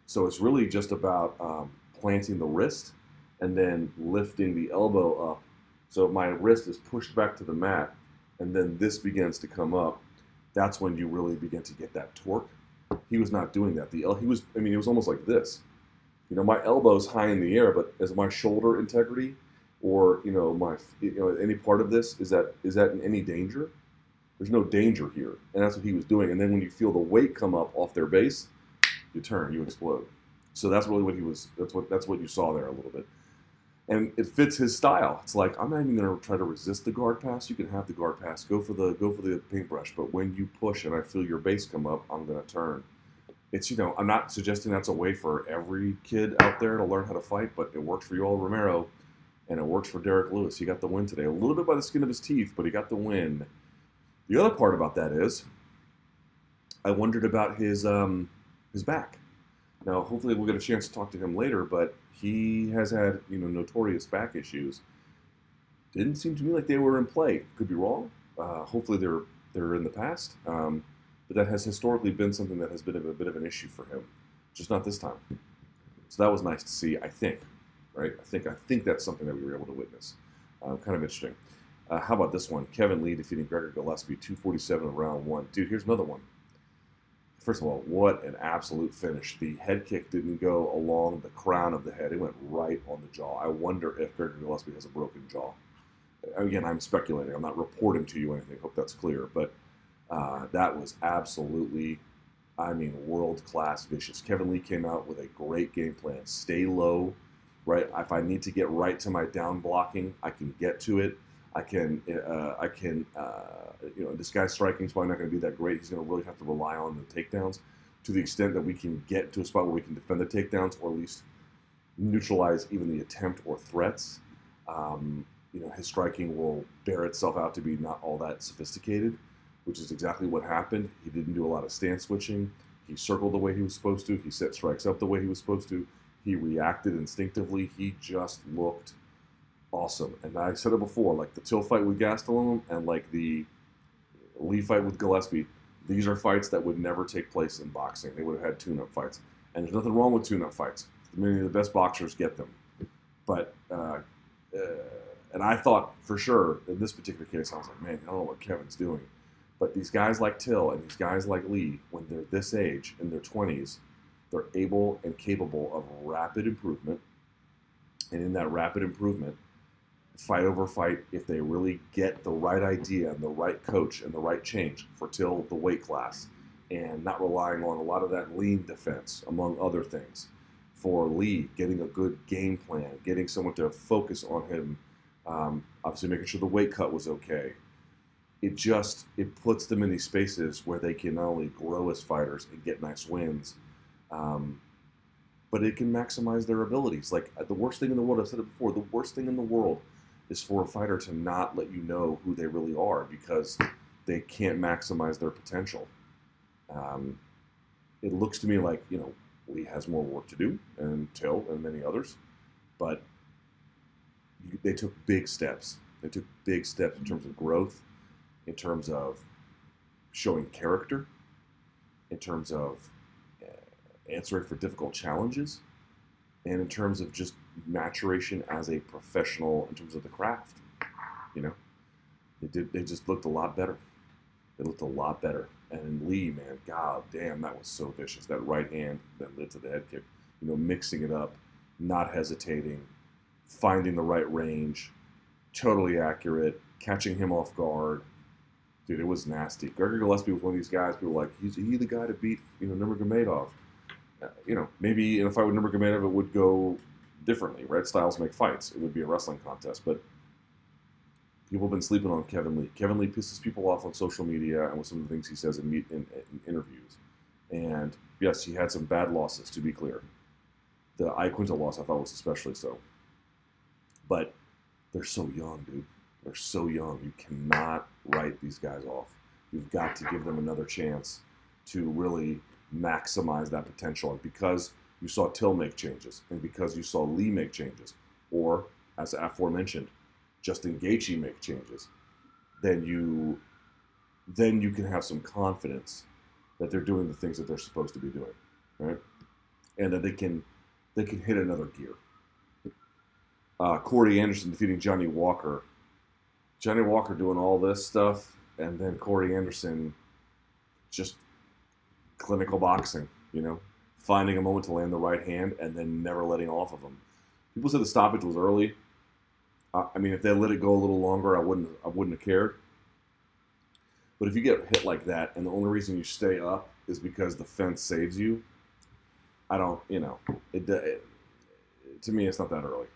so it's really just about um, planting the wrist and then lifting the elbow up. So my wrist is pushed back to the mat, and then this begins to come up, that's when you really begin to get that torque. He was not doing that. The he was, I mean, it was almost like this you know, my elbow's high in the air, but is my shoulder integrity or you know my you know any part of this is that is that in any danger? There's no danger here, and that's what he was doing. And then when you feel the weight come up off their base, you turn, you explode. So that's really what he was. That's what that's what you saw there a little bit, and it fits his style. It's like I'm not even going to try to resist the guard pass. You can have the guard pass. Go for the go for the paintbrush. But when you push and I feel your base come up, I'm going to turn it's you know I'm not suggesting that's a way for every kid out there to learn how to fight, but it works for Yoel Romero, and it works for Derrick Lewis. He got the win today, a little bit by the skin of his teeth, but he got the win. The other part about that is, I wondered about his um, his back. Now, hopefully, we'll get a chance to talk to him later, but he has had you know notorious back issues. Didn't seem to me like they were in play. Could be wrong. Uh, hopefully, they're they're in the past. Um, but that has historically been something that has been a bit of an issue for him, just not this time. So that was nice to see. I think, right? I think I think that's something that we were able to witness. Uh, kind of interesting. Uh, how about this one? Kevin Lee defeating Gregor Gillespie, 247 in round one. Dude, here's another one. first of all, what an absolute finish. The head kick didn't go along the crown of the head, it went right on the jaw. I wonder if Gregor Gillespie has a broken jaw. Again, I'm speculating, I'm not reporting to you anything, hope that's clear, but uh, that was absolutely, I mean, world class vicious. Kevin Lee came out with a great game plan stay low, right? If I need to get right to my down blocking, I can get to it. I can, uh, I can, uh, you know, this guy's striking is probably not going to be that great. He's going to really have to rely on the takedowns to the extent that we can get to a spot where we can defend the takedowns or at least neutralize even the attempt or threats. Um, you know, his striking will bear itself out to be not all that sophisticated, which is exactly what happened. He didn't do a lot of stance switching. He circled the way he was supposed to. He set strikes up the way he was supposed to. He reacted instinctively. He just looked awesome. And I said it before, like the Till fight with Gastelum and like the Lee fight with Gillespie, these are fights that would never take place in boxing. They would have had tune-up fights. And there's nothing wrong with tune-up fights. Many of the best boxers get them. But, uh, uh, and I thought for sure in this particular case, I was like, man, I don't know what Kevin's doing. But these guys like Till and these guys like Lee, when they're this age, in their 20s, they're able and capable of rapid improvement. And in that rapid improvement, fight over fight if they really get the right idea and the right coach and the right change for till the weight class and not relying on a lot of that lean defense among other things for lee getting a good game plan getting someone to focus on him um, obviously making sure the weight cut was okay it just it puts them in these spaces where they can not only grow as fighters and get nice wins um, but it can maximize their abilities like the worst thing in the world i've said it before the worst thing in the world is for a fighter to not let you know who they really are because they can't maximize their potential. Um, it looks to me like you know Lee has more work to do, and Till and many others, but they took big steps. They took big steps in terms of growth, in terms of showing character, in terms of uh, answering for difficult challenges, and in terms of just maturation as a professional in terms of the craft. You know, they did. They just looked a lot better. They looked a lot better. And Lee, man, god damn, that was so vicious. That right hand that led to the head kick. You know, mixing it up, not hesitating, finding the right range, totally accurate, catching him off guard. Dude, it was nasty. Gregor Gillespie was one of these guys. People were like, he's he the guy to beat, you know, Nurmagomedov. Uh, you know, maybe in a fight with Nurmagomedov, it would go differently. Red styles make fights. It would be a wrestling contest, but people have been sleeping on Kevin Lee. Kevin Lee pisses people off on social media and with some of the things he says in, meet, in, in interviews. And yes, he had some bad losses, to be clear. The Iaquinta loss I thought was especially so. But they're so young, dude. They're so young. You cannot write these guys off. You've got to give them another chance to really maximize that potential. And because you saw Till make changes, and because you saw Lee make changes, or as aforementioned, Justin Gaethje make changes, then you then you can have some confidence that they're doing the things that they're supposed to be doing, right? And that they can they can hit another gear. Uh, Corey Anderson defeating Johnny Walker. Johnny Walker doing all this stuff, and then Corey Anderson just clinical boxing, you know, finding a moment to land the right hand and then never letting off of them. People said the stoppage was early. I mean, if they let it go a little longer, I wouldn't. I wouldn't have cared. But if you get hit like that, and the only reason you stay up is because the fence saves you, I don't. You know, it, it to me, it's not that early.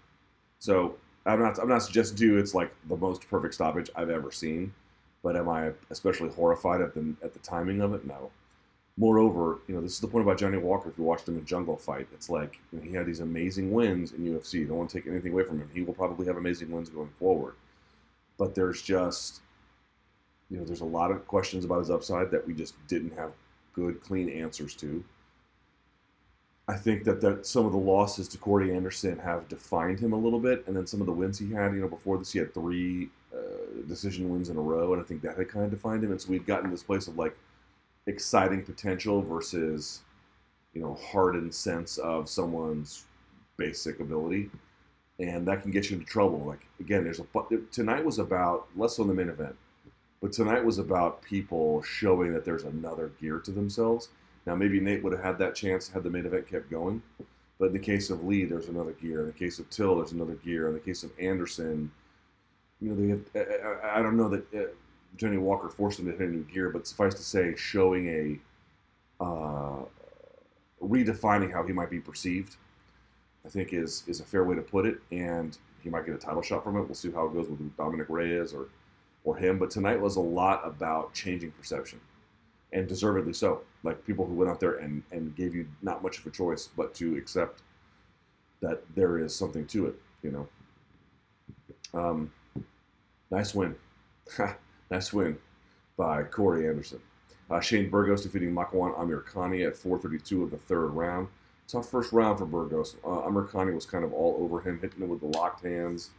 So I'm not. I'm not suggesting to you it's like the most perfect stoppage I've ever seen. But am I especially horrified at the at the timing of it? No. Moreover, you know, this is the point about Johnny Walker. If you watched him in Jungle Fight, it's like you know, he had these amazing wins in UFC. Don't want to take anything away from him. He will probably have amazing wins going forward. But there's just, you know, there's a lot of questions about his upside that we just didn't have good, clean answers to. I think that, that some of the losses to Corey Anderson have defined him a little bit, and then some of the wins he had, you know, before this he had three uh, decision wins in a row, and I think that had kind of defined him. And so we'd gotten this place of like exciting potential versus you know hardened sense of someone's basic ability and that can get you into trouble like again there's a tonight was about less on the main event but tonight was about people showing that there's another gear to themselves Now, maybe Nate would have had that chance had the main event kept going. But in the case of Lee, there's another gear. In the case of Till, there's another gear. In the case of Anderson, you know, they have, I, don't know that uh, Johnny Walker forced him to hit a new gear, but suffice to say, showing a uh, redefining how he might be perceived, I think is is a fair way to put it. And he might get a title shot from it. We'll see how it goes with Dominick Reyes or or him. But tonight was a lot about changing perception, and deservedly so. Like people who went out there and and gave you not much of a choice but to accept that there is something to it. You know. Um, nice win. [LAUGHS] nice win by Corey Anderson. Uh, Shane Burgos defeating Makwan Amirkhani at 4:32 of the third round. Tough first round for Burgos. Uh, Amirkhani was kind of all over him, hitting him with the locked hands,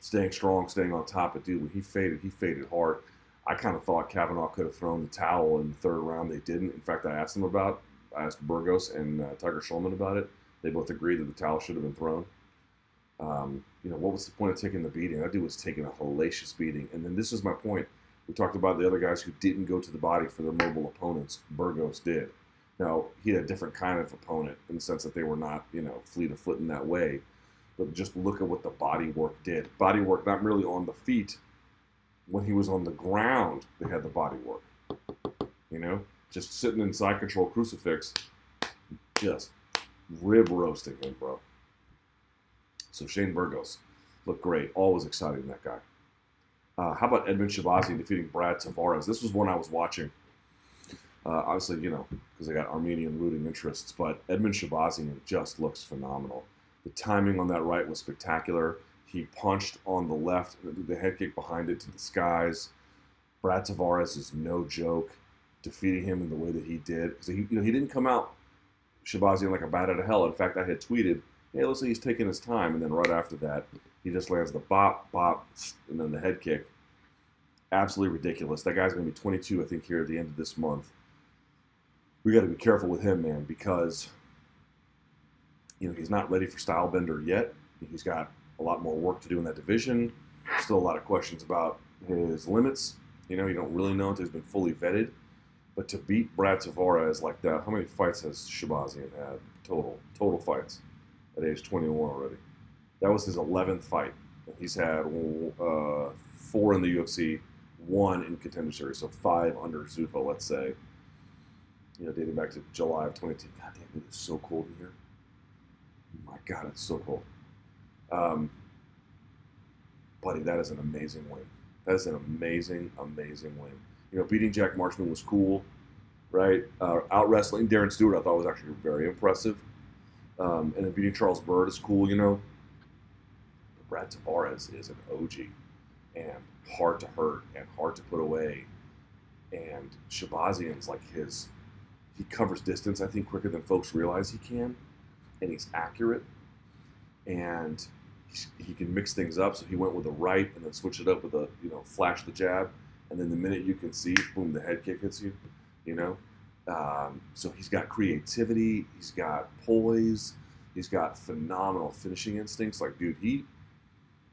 staying strong, staying on top. But dude, when he faded, he faded hard. I kind of thought Kavanaugh could have thrown the towel in the third round. They didn't. In fact, I asked them about. I asked Burgos and uh, Tiger Schulman about it. They both agreed that the towel should have been thrown. Um, you know, what was the point of taking the beating? That dude was taking a hellacious beating. And then this is my point. We talked about the other guys who didn't go to the body for their mobile opponents. Burgos did. Now, he had a different kind of opponent in the sense that they were not, you know, fleet of foot in that way. But just look at what the body work did. Body work not merely on the feet. When he was on the ground, they had the body work. You know, just sitting in side control crucifix, just rib roasting him, bro. So Shane Burgos looked great. Always exciting, that guy. Uh, how about Edmen Shahbazyan defeating Brad Tavares? This was one I was watching. Uh, obviously, you know, because I got Armenian rooting interests, but Edmen Shahbazyan just looks phenomenal. The timing on that right was spectacular. He punched on the left, the head kick behind it to the skies. Brad Tavares is no joke. Defeating him in the way that he did, because he, you know, he didn't come out Shahbazyan like a bat out of hell. In fact, I had tweeted, "Hey, looks like he's taking his time," and then right after that, he just lands the bop, bop, and then the head kick. Absolutely ridiculous. That guy's going to be 22, I think, here at the end of this month. We got to be careful with him, man, because you know he's not ready for Stylebender yet. He's got a lot more work to do in that division. Still a lot of questions about his limits. You know, you don't really know until he's been fully vetted. But to beat Brad Tavares like that, how many fights has Shahbazyan had total? Total fights at age 21 already. That was his 11th fight. He's had uh, four in the UFC, one in contender series, so five under Zuffa, let's say. You know, dating back to July of 2018. God damn, it is so cold in here. Oh my God, it's so cold. Um, buddy, that is an amazing win. That is an amazing, amazing win. You know, beating Jack Marshman was cool, right? Uh, out wrestling Darren Stewart, I thought was actually very impressive. Um, and then beating Charles Byrd is cool, you know. But Brad Tavares is an OG and hard to hurt and hard to put away. And Shahbazyan's like his, he covers distance, I think, quicker than folks realize he can. And he's accurate. And he can mix things up. So he went with a right and then switch it up with a, you know, flash the jab. And then the minute you can see, boom, the head kick hits you, you know. Um, so he's got creativity, he's got poise, he's got phenomenal finishing instincts. Like, dude, he,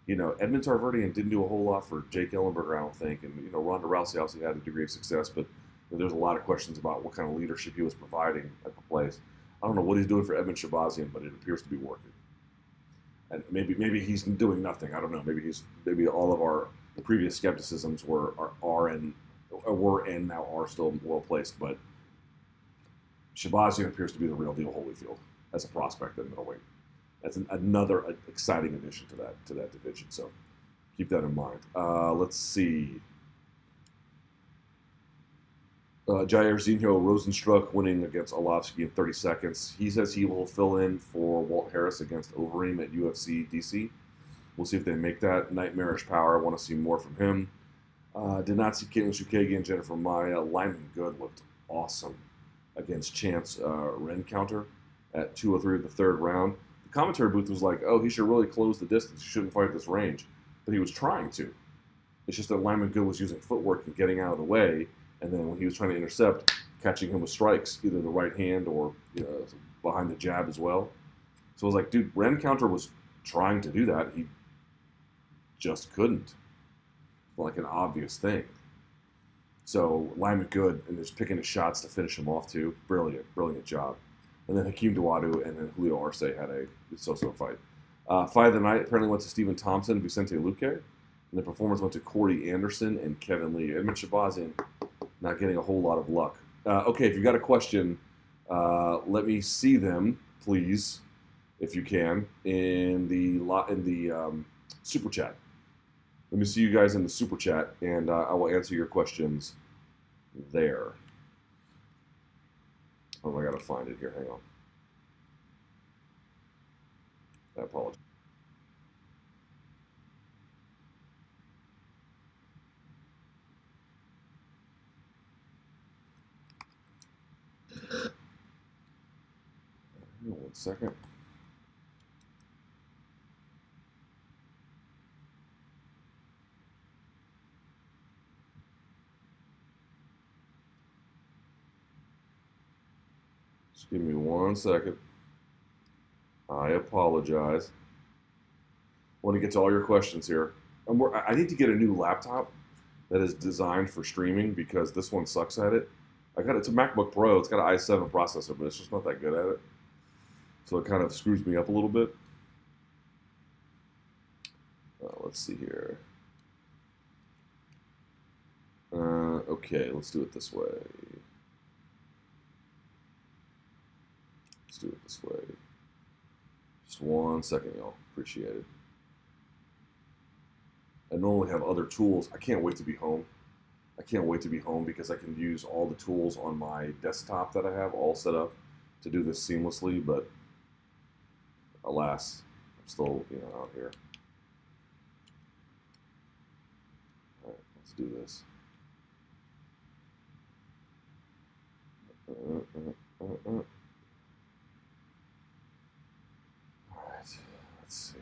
you know, Edmond Tarverdyan didn't do a whole lot for Jake Ellenberger, I don't think. And, you know, Ronda Rousey obviously had a degree of success, but there's a lot of questions about what kind of leadership he was providing at the place. I don't know what he's doing for Edmen Shahbazyan, but it appears to be working. And maybe maybe he's doing nothing. I don't know. Maybe he's maybe all of our previous skepticisms were are, are and were and now are still well placed, but Shahbazyan appears to be the real deal Holyfield as a prospect at middleweight. That's an, another exciting addition to that to that division. So keep that in mind. Uh, let's see. Uh, Jairzinho Rozenstruik winning against Arlovsky in 30 seconds. He says he will fill in for Walt Harris against Overeem at UFC DC. We'll see if they make that. Nightmarish Power. I want to see more from him. Uh, did not see Katlyn Chookagian, Jennifer Maia. Lyman Good looked awesome against Chance uh, Rencountre at 203 of the third round. The commentary booth was like, oh, he should really close the distance. He shouldn't fight this range. But he was trying to. It's just that Lyman Good was using footwork and getting out of the way. And then when he was trying to intercept, catching him with strikes, either the right hand or you know, behind the jab as well. So I was like, dude, Rencountre was trying to do that. He just couldn't. Like an obvious thing. So Lyman Good and just picking his shots to finish him off too. Brilliant, brilliant job. And then Hakeem Dawodu and then Julio Arce had a so-so fight. Uh, fight of the night apparently went to Stephen Thompson, Vicente Luque, and the performers went to Corey Anderson and Kevin Lee. Edmen Shahbazyan not getting a whole lot of luck. Uh, okay, if you've got a question, uh, let me see them, please, if you can, in the lot in the um, super chat. Let me see you guys in the super chat, and uh, I will answer your questions there. Oh, I gotta find it here. Hang on. I apologize. One second. Just give me one second. I apologize. Want to get to all your questions here. I need to get a new laptop that is designed for streaming because this one sucks at it. I got it's a MacBook Pro. It's got an i7 processor, but it's just not that good at it. So it kind of screws me up a little bit. Uh, let's see here. Uh, okay, let's do it this way. Let's do it this way. Just one second, y'all. Appreciate it. I normally have other tools. I can't wait to be home. I can't wait to be home because I can use all the tools on my desktop that I have all set up to do this seamlessly, but alas, I'm still, you know, out here. All right, let's do this. Uh, uh, uh, uh. All right, let's see.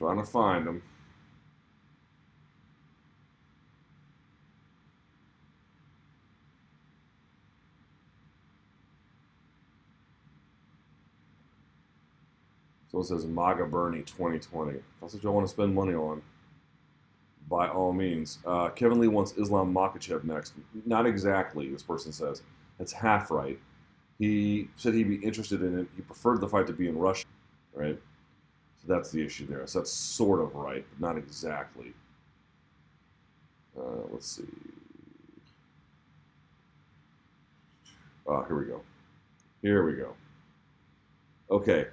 Trying to find them. So it says MAGA Bernie 2020. That's what y'all want to spend money on. By all means. Uh, Kevin Lee wants Islam Makhachev next. Not exactly, this person says. That's half right. He said he'd be interested in it. He preferred the fight to be in Russia, right? So that's the issue there. So that's sort of right, but not exactly. Uh, let's see. Oh, here we go. Here we go. Okay.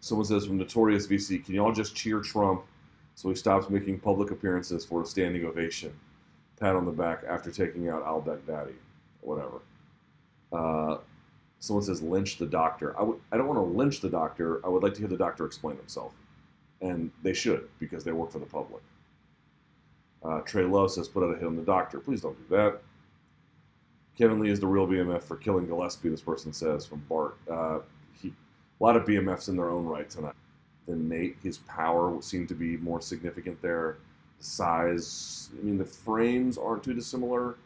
Someone says from Notorious VC, can y'all just cheer Trump so he stops making public appearances for a standing ovation? Pat on the back after taking out al Baghdadi. Whatever. Uh, someone says lynch the doctor. I w- I don't want to lynch the doctor. I would like to hear the doctor explain himself and they should because they work for the public. Uh, Trey Love says, put out a hit on the doctor. Please don't do that. Kevin Lee is the real BMF for killing Gillespie, this person says from Bart. Uh, he, a lot of BMFs in their own right tonight. Then Nate, his power seemed to be more significant there. The size, I mean, the frames aren't too dissimilar.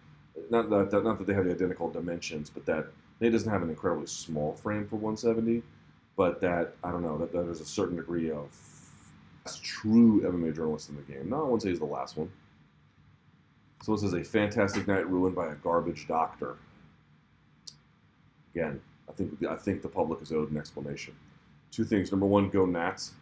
Not that, that, not that they have the identical dimensions, but that Nate doesn't have an incredibly small frame for 170. But that, I don't know, that, that there's a certain degree of true MMA journalist in the game. No, I wouldn't say he's the last one. So this is a fantastic night ruined by a garbage doctor. Again, I think I think the public is owed an explanation. Two things. Number one, go Nats.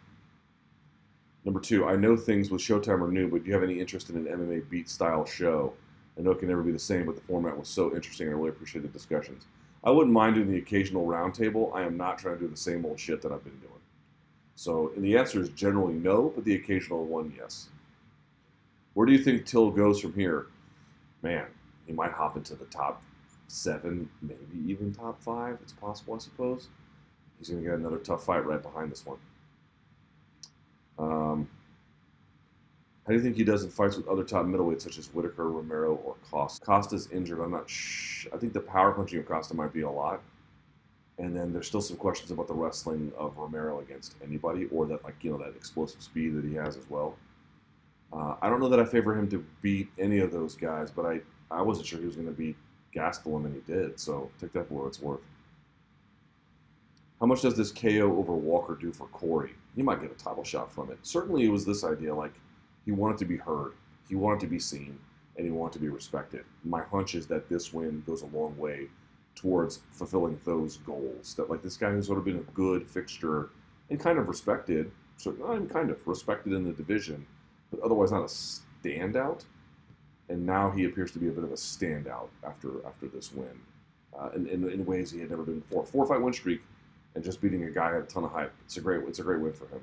Number two, I know things with Showtime are new, but do you have any interest in an MMA beat style show? I know it can never be the same, but the format was so interesting, and I really appreciate the discussions. I wouldn't mind doing the occasional roundtable. I am not trying to do the same old shit that I've been doing. So and the answer is generally no, but the occasional one, yes. Where do you think Till goes from here? Man, he might hop into the top seven, maybe even top five. It's possible, I suppose. He's going to get another tough fight right behind this one. Um, how do you think he does in fights with other top middleweights such as Whitaker, Romero, or Costa? Costa's injured. I'm not. Sh- I think the power punching of Costa might be a lot And then there's still some questions about the wrestling of Romero against anybody, or that like you know that explosive speed that he has as well. Uh, I don't know that I favor him to beat any of those guys, but I, I wasn't sure he was going to beat Gastelum, and he did. So take that for what it's worth. How much does this KO over Walker do for Corey? He might get a title shot from it. Certainly, it was this idea like he wanted to be heard, he wanted to be seen, and he wanted to be respected. My hunch is that this win goes a long way towards fulfilling those goals. That like this guy who's sort of been a good fixture and kind of respected, so I'm kind of respected in the division, but otherwise not a standout. And now he appears to be a bit of a standout after after this win, uh, in, in, in ways he had never been before. Four fight win streak, and just beating a guy had a ton of hype. It's a great it's a great win for him.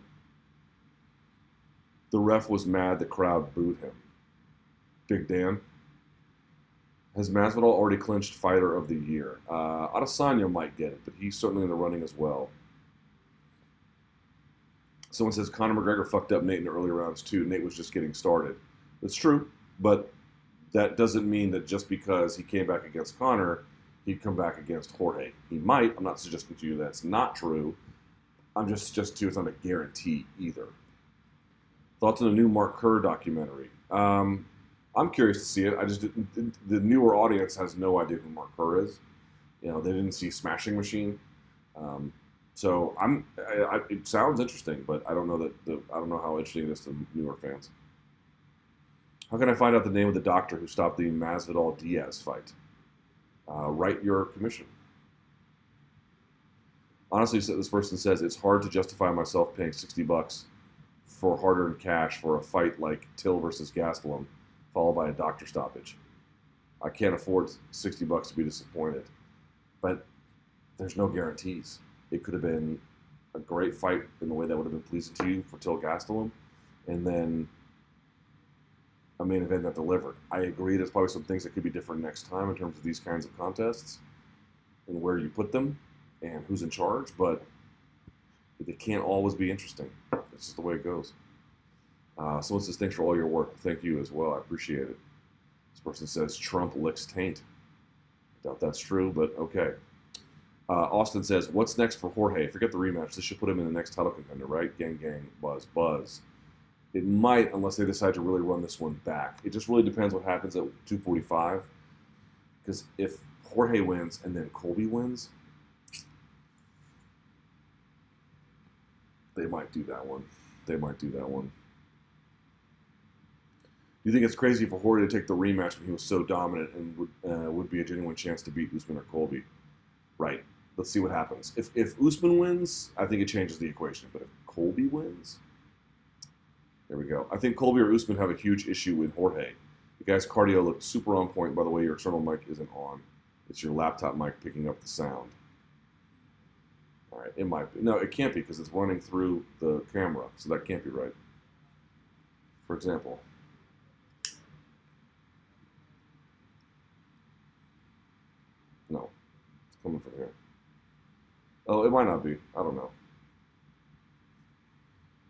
The ref was mad. The crowd booed him. Big Dan. Has Masvidal already clinched Fighter of the Year? Uh, Adesanya might get it, but he's certainly in the running as well. Someone says Conor McGregor fucked up Nate in the early rounds too. Nate was just getting started. It's true, but that doesn't mean that just because he came back against Conor, he'd come back against Jorge. He might. I'm not suggesting to you that's not true. I'm just suggesting to you it's not a guarantee either. Thoughts on the new Mark Kerr documentary? Um, I'm curious to see it. I just the newer audience has no idea who Mark Kerr is. You know, they didn't see Smashing Machine. Um, so I'm. I, I, it sounds interesting, but I don't know that. The, I don't know how interesting it is to newer fans. How can I find out the name of the doctor who stopped the Masvidal Diaz fight? Uh, write your commission. Honestly, this person says it's hard to justify myself paying 60 bucks for hard-earned cash for a fight like Till versus Gastelum, followed by a doctor stoppage. I can't afford 60 bucks to be disappointed, but there's no guarantees. It could have been a great fight in the way that would have been pleasing to you for Till Gastelum, and then a main event that delivered. I agree. There's probably some things that could be different next time in terms of these kinds of contests and where you put them and who's in charge, but they can't always be interesting. It's just the way it goes. Uh, someone says, thanks for all your work. Thank you as well. I appreciate it. This person says, Trump licks taint. I doubt that's true, but okay. Uh, Austin says, what's next for Jorge? Forget the rematch. This should put him in the next title contender, right? Gang, gang, buzz, buzz. It might, unless they decide to really run this one back. It just really depends what happens at 245. Because if Jorge wins and then Colby wins, they might do that one. They might do that one. You think it's crazy for Jorge to take the rematch when he was so dominant and would uh, would be a genuine chance to beat Usman or Colby? Right. Let's see what happens. If if Usman wins, I think it changes the equation. But if Colby wins, there we go. I think Colby or Usman have a huge issue with Jorge. The guy's cardio looked super on point. By the way, your external mic isn't on. It's your laptop mic picking up the sound. All right, it might be. No, it can't be because it's running through the camera, so that can't be right. For example. No, it's coming from here. Oh, it might not be. I don't know.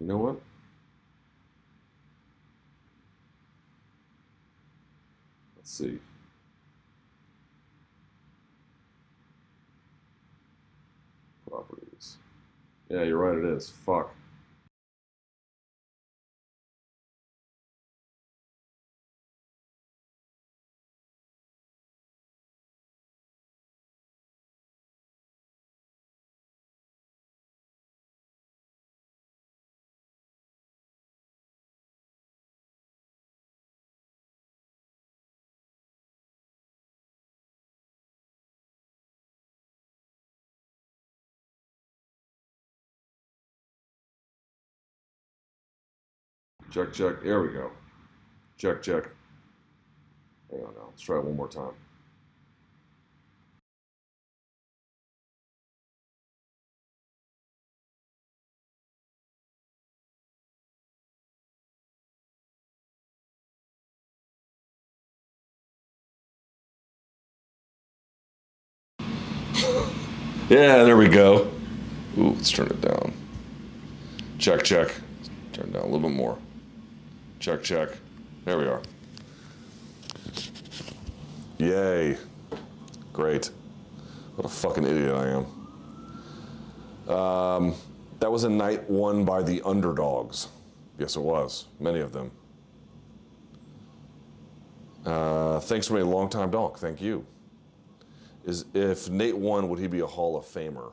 You know what? Let's see. Properties. Yeah, you're right, it is. Fuck. Check, check. There we go. Check, check. Hang on now. Let's try it one more time. [LAUGHS] Yeah, there we go. Ooh, let's turn it down. Check, check. Turn it down a little bit more. Check, check. There we are. Yay. Great. What a fucking idiot I am. Um, that was a night won by the underdogs. Yes, it was. Many of them. Uh, thanks for being a long time dog. Thank you. Is if Nate won, would he be a Hall of Famer?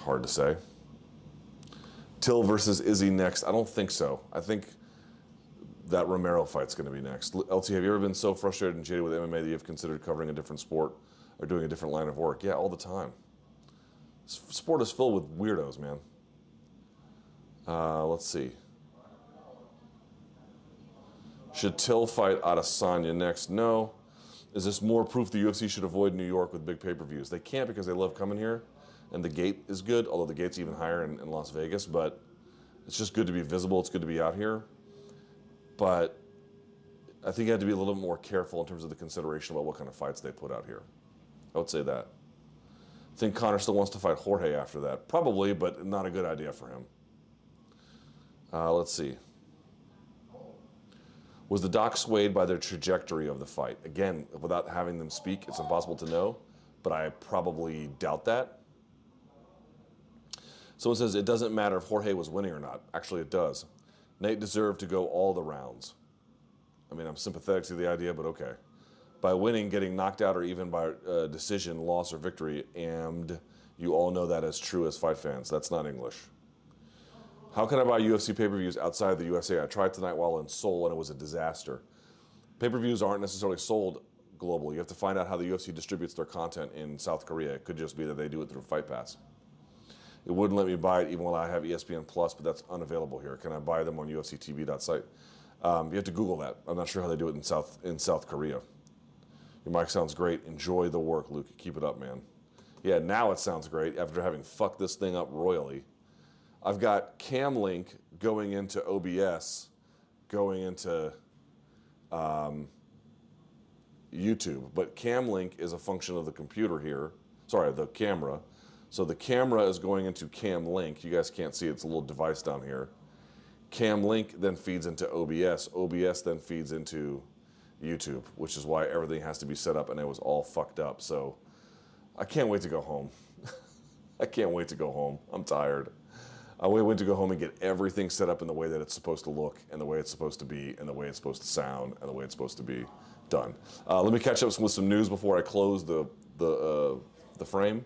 Hard to say. Till versus Izzy next. I don't think so. I think that Romero fight's going to be next. LT, have you ever been so frustrated and jaded with MMA that you've considered covering a different sport or doing a different line of work? Yeah, all the time. Sport is filled with weirdos, man. Uh, let's see. Should Till fight Adesanya next? No. Is this more proof the UFC should avoid New York with big pay-per-views? They can't because they love coming here, and the gate is good. Although the gate's even higher in, in Las Vegas, but it's just good to be visible. It's good to be out here. But I think you have to be a little bit more careful in terms of the consideration about what kind of fights they put out here. I would say that. I think Conor still wants to fight Jorge after that. Probably, but not a good idea for him. Uh, let's see. Was the doc swayed by their trajectory of the fight? Again, without having them speak, it's impossible to know, but I probably doubt that. Someone says it doesn't matter if Jorge was winning or not. Actually, it does. Nate deserved to go all the rounds. I mean, I'm sympathetic to the idea, but okay. By winning, getting knocked out, or even by uh, decision, loss, or victory, and you all know that as true as fight fans. That's not English. How can I buy UFC pay per views outside the USA? I tried tonight while in Seoul and it was a disaster. Pay per views aren't necessarily sold globally. You have to find out how the UFC distributes their content in South Korea. It could just be that they do it through Fight Pass. It wouldn't let me buy it even while I have ESPN Plus, but that's unavailable here. Can I buy them on UFCTV.site? Um, you have to Google that. I'm not sure how they do it in South in South Korea. Your mic sounds great. Enjoy the work, Luke. Keep it up, man. Yeah, now it sounds great after having fucked this thing up royally. I've got Camlink going into OBS, going into um, YouTube. But Camlink is a function of the computer here. Sorry, the camera. So the camera is going into Camlink. You guys can't see. It's a little device down here. Camlink then feeds into OBS. OBS then feeds into YouTube, which is why everything has to be set up and it was all fucked up. So I can't wait to go home. [LAUGHS] I can't wait to go home. I'm tired. I went to go home and get everything set up in the way that it's supposed to look, and the way it's supposed to be, and the way it's supposed to sound, and the way it's supposed to be done. Uh, let me catch up with some news before I close the the uh, the frame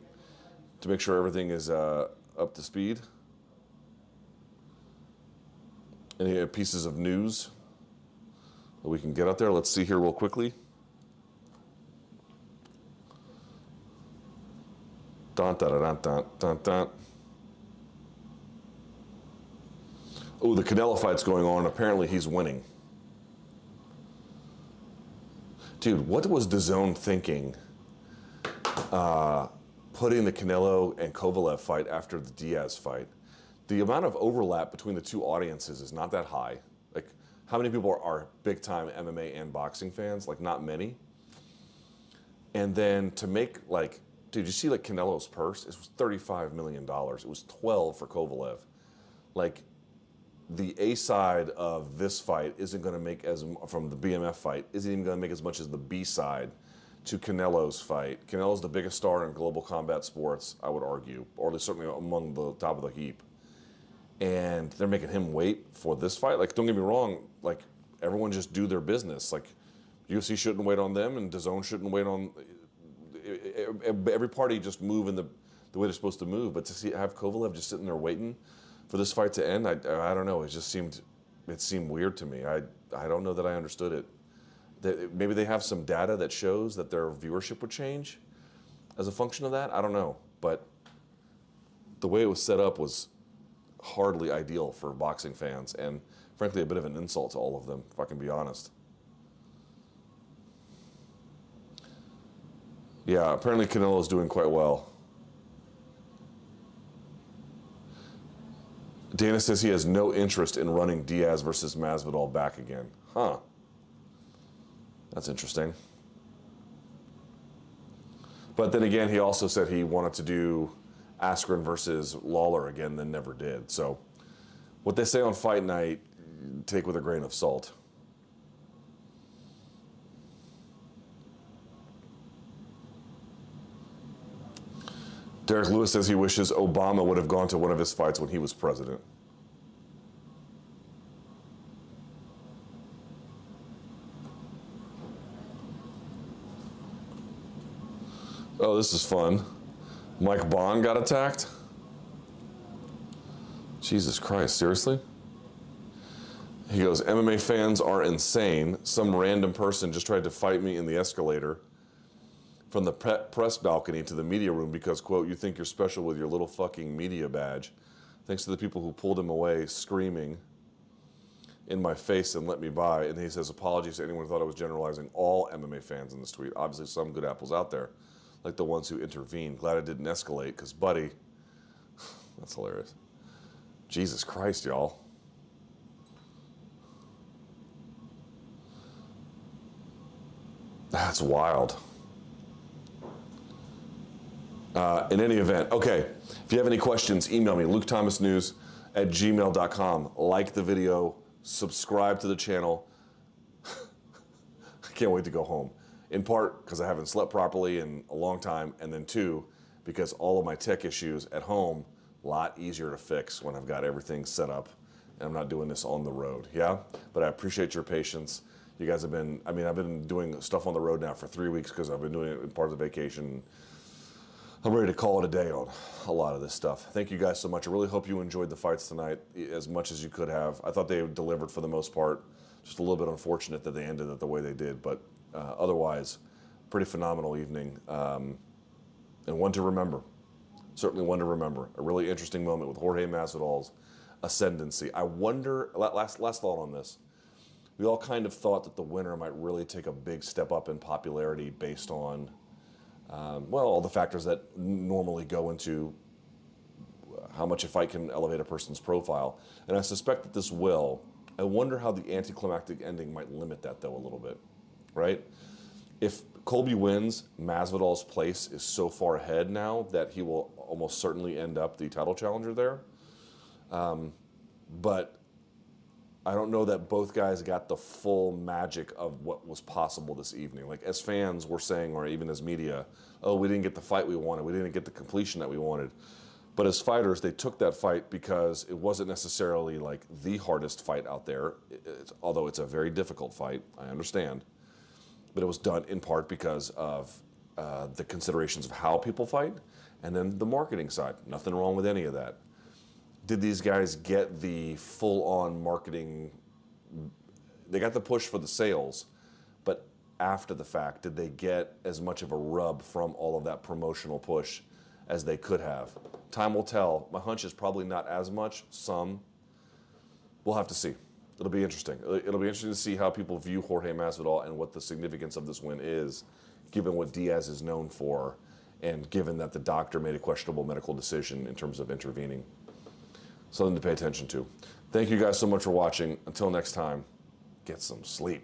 to make sure everything is uh, up to speed. Any pieces of news that we can get out there? Let's see here real quickly. Dun, dun, dun, dun, dun, oh, the Canelo fight's going on. Apparently, he's winning. Dude, what was DAZN thinking uh, putting the Canelo and Kovalev fight after the Diaz fight? The amount of overlap between the two audiences is not that high. Like, how many people are, big time MMA and boxing fans? Like, not many. And then to make, like, dude, you see, like, Canelo's purse? It was $35 million. It was 12 for Kovalev. Like, the A side of this fight isn't going to make as from the BMF fight isn't even going to make as much as the B side to Canelo's fight. Canelo's the biggest star in global combat sports, I would argue, or at least certainly among the top of the heap. And they're making him wait for this fight. Like, don't get me wrong, like everyone just do their business. Like, UFC shouldn't wait on them, and DAZN shouldn't wait on every party. Just move in the the way they're supposed to move. But to see have Kovalev just sitting there waiting for this fight to end, I, I don't know. It just seemed it seemed weird to me. I I don't know that I understood it. Maybe they have some data that shows that their viewership would change as a function of that. I don't know, but the way it was set up was hardly ideal for boxing fans, and frankly, a bit of an insult to all of them, if I can be honest. Yeah, apparently Canelo is doing quite well. Dana says he has no interest in running Diaz versus Masvidal back again. Huh. That's interesting. But then again, he also said he wanted to do Askren versus Lawler again, then never did. So what they say on fight night, take with a grain of salt. Derrick Lewis says he wishes Obama would have gone to one of his fights when he was president. Oh, this is fun. Mike Bohn got attacked? Jesus Christ, seriously? He goes, MMA fans are insane. Some random person just tried to fight me in the escalator from the pre- press balcony to the media room because, quote, you think you're special with your little fucking media badge. Thanks to the people who pulled him away screaming in my face and let me by. And he says, apologies to anyone who thought I was generalizing all MMA fans in this tweet. Obviously, some good apples out there, like the ones who intervened. Glad it didn't escalate because, buddy, [SIGHS] that's hilarious. Jesus Christ, y'all. That's wild. Uh, in any event, okay, if you have any questions, email me, lukethomasnews at gmail.com. Like the video, subscribe to the channel. [LAUGHS] I can't wait to go home. In part because I haven't slept properly in a long time, and then two, because all of my tech issues at home, a lot easier to fix when I've got everything set up and I'm not doing this on the road. Yeah? But I appreciate your patience. You guys have been, I mean, I've been doing stuff on the road now for three weeks because I've been doing it in part of the vacation. I'm ready to call it a day on a lot of this stuff. Thank you guys so much. I really hope you enjoyed the fights tonight as much as you could have. I thought they delivered for the most part. Just a little bit unfortunate that they ended it the way they did, but uh, otherwise, pretty phenomenal evening um, and one to remember. Certainly one to remember. A really interesting moment with Jorge Masvidal's ascendancy. I wonder. Last last thought on this. We all kind of thought that the winner might really take a big step up in popularity based on um, well, all the factors that normally go into how much a fight can elevate a person's profile. And I suspect that this will. I wonder how the anticlimactic ending might limit that, though, a little bit, right? If Colby wins, Masvidal's place is so far ahead now that he will almost certainly end up the title challenger there. Um, but I don't know that both guys got the full magic of what was possible this evening. Like as fans, we're saying, or even as media, oh, we didn't get the fight we wanted, we didn't get the completion that we wanted. But as fighters, they took that fight because it wasn't necessarily like the hardest fight out there. It's, although it's a very difficult fight, I understand. But it was done in part because of uh, the considerations of how people fight, and then the marketing side. Nothing wrong with any of that did these guys get the full on marketing? They got the push for the sales, but after the fact, did they get as much of a rub from all of that promotional push as they could have? Time will tell. My hunch is probably not as much. Some. We'll have to see. It'll be interesting. It'll be interesting to see how people view Jorge Masvidal and what the significance of this win is, given what Diaz is known for, and given that the doctor made a questionable medical decision in terms of intervening something to pay attention to. Thank you guys so much for watching. Until next time, get some sleep.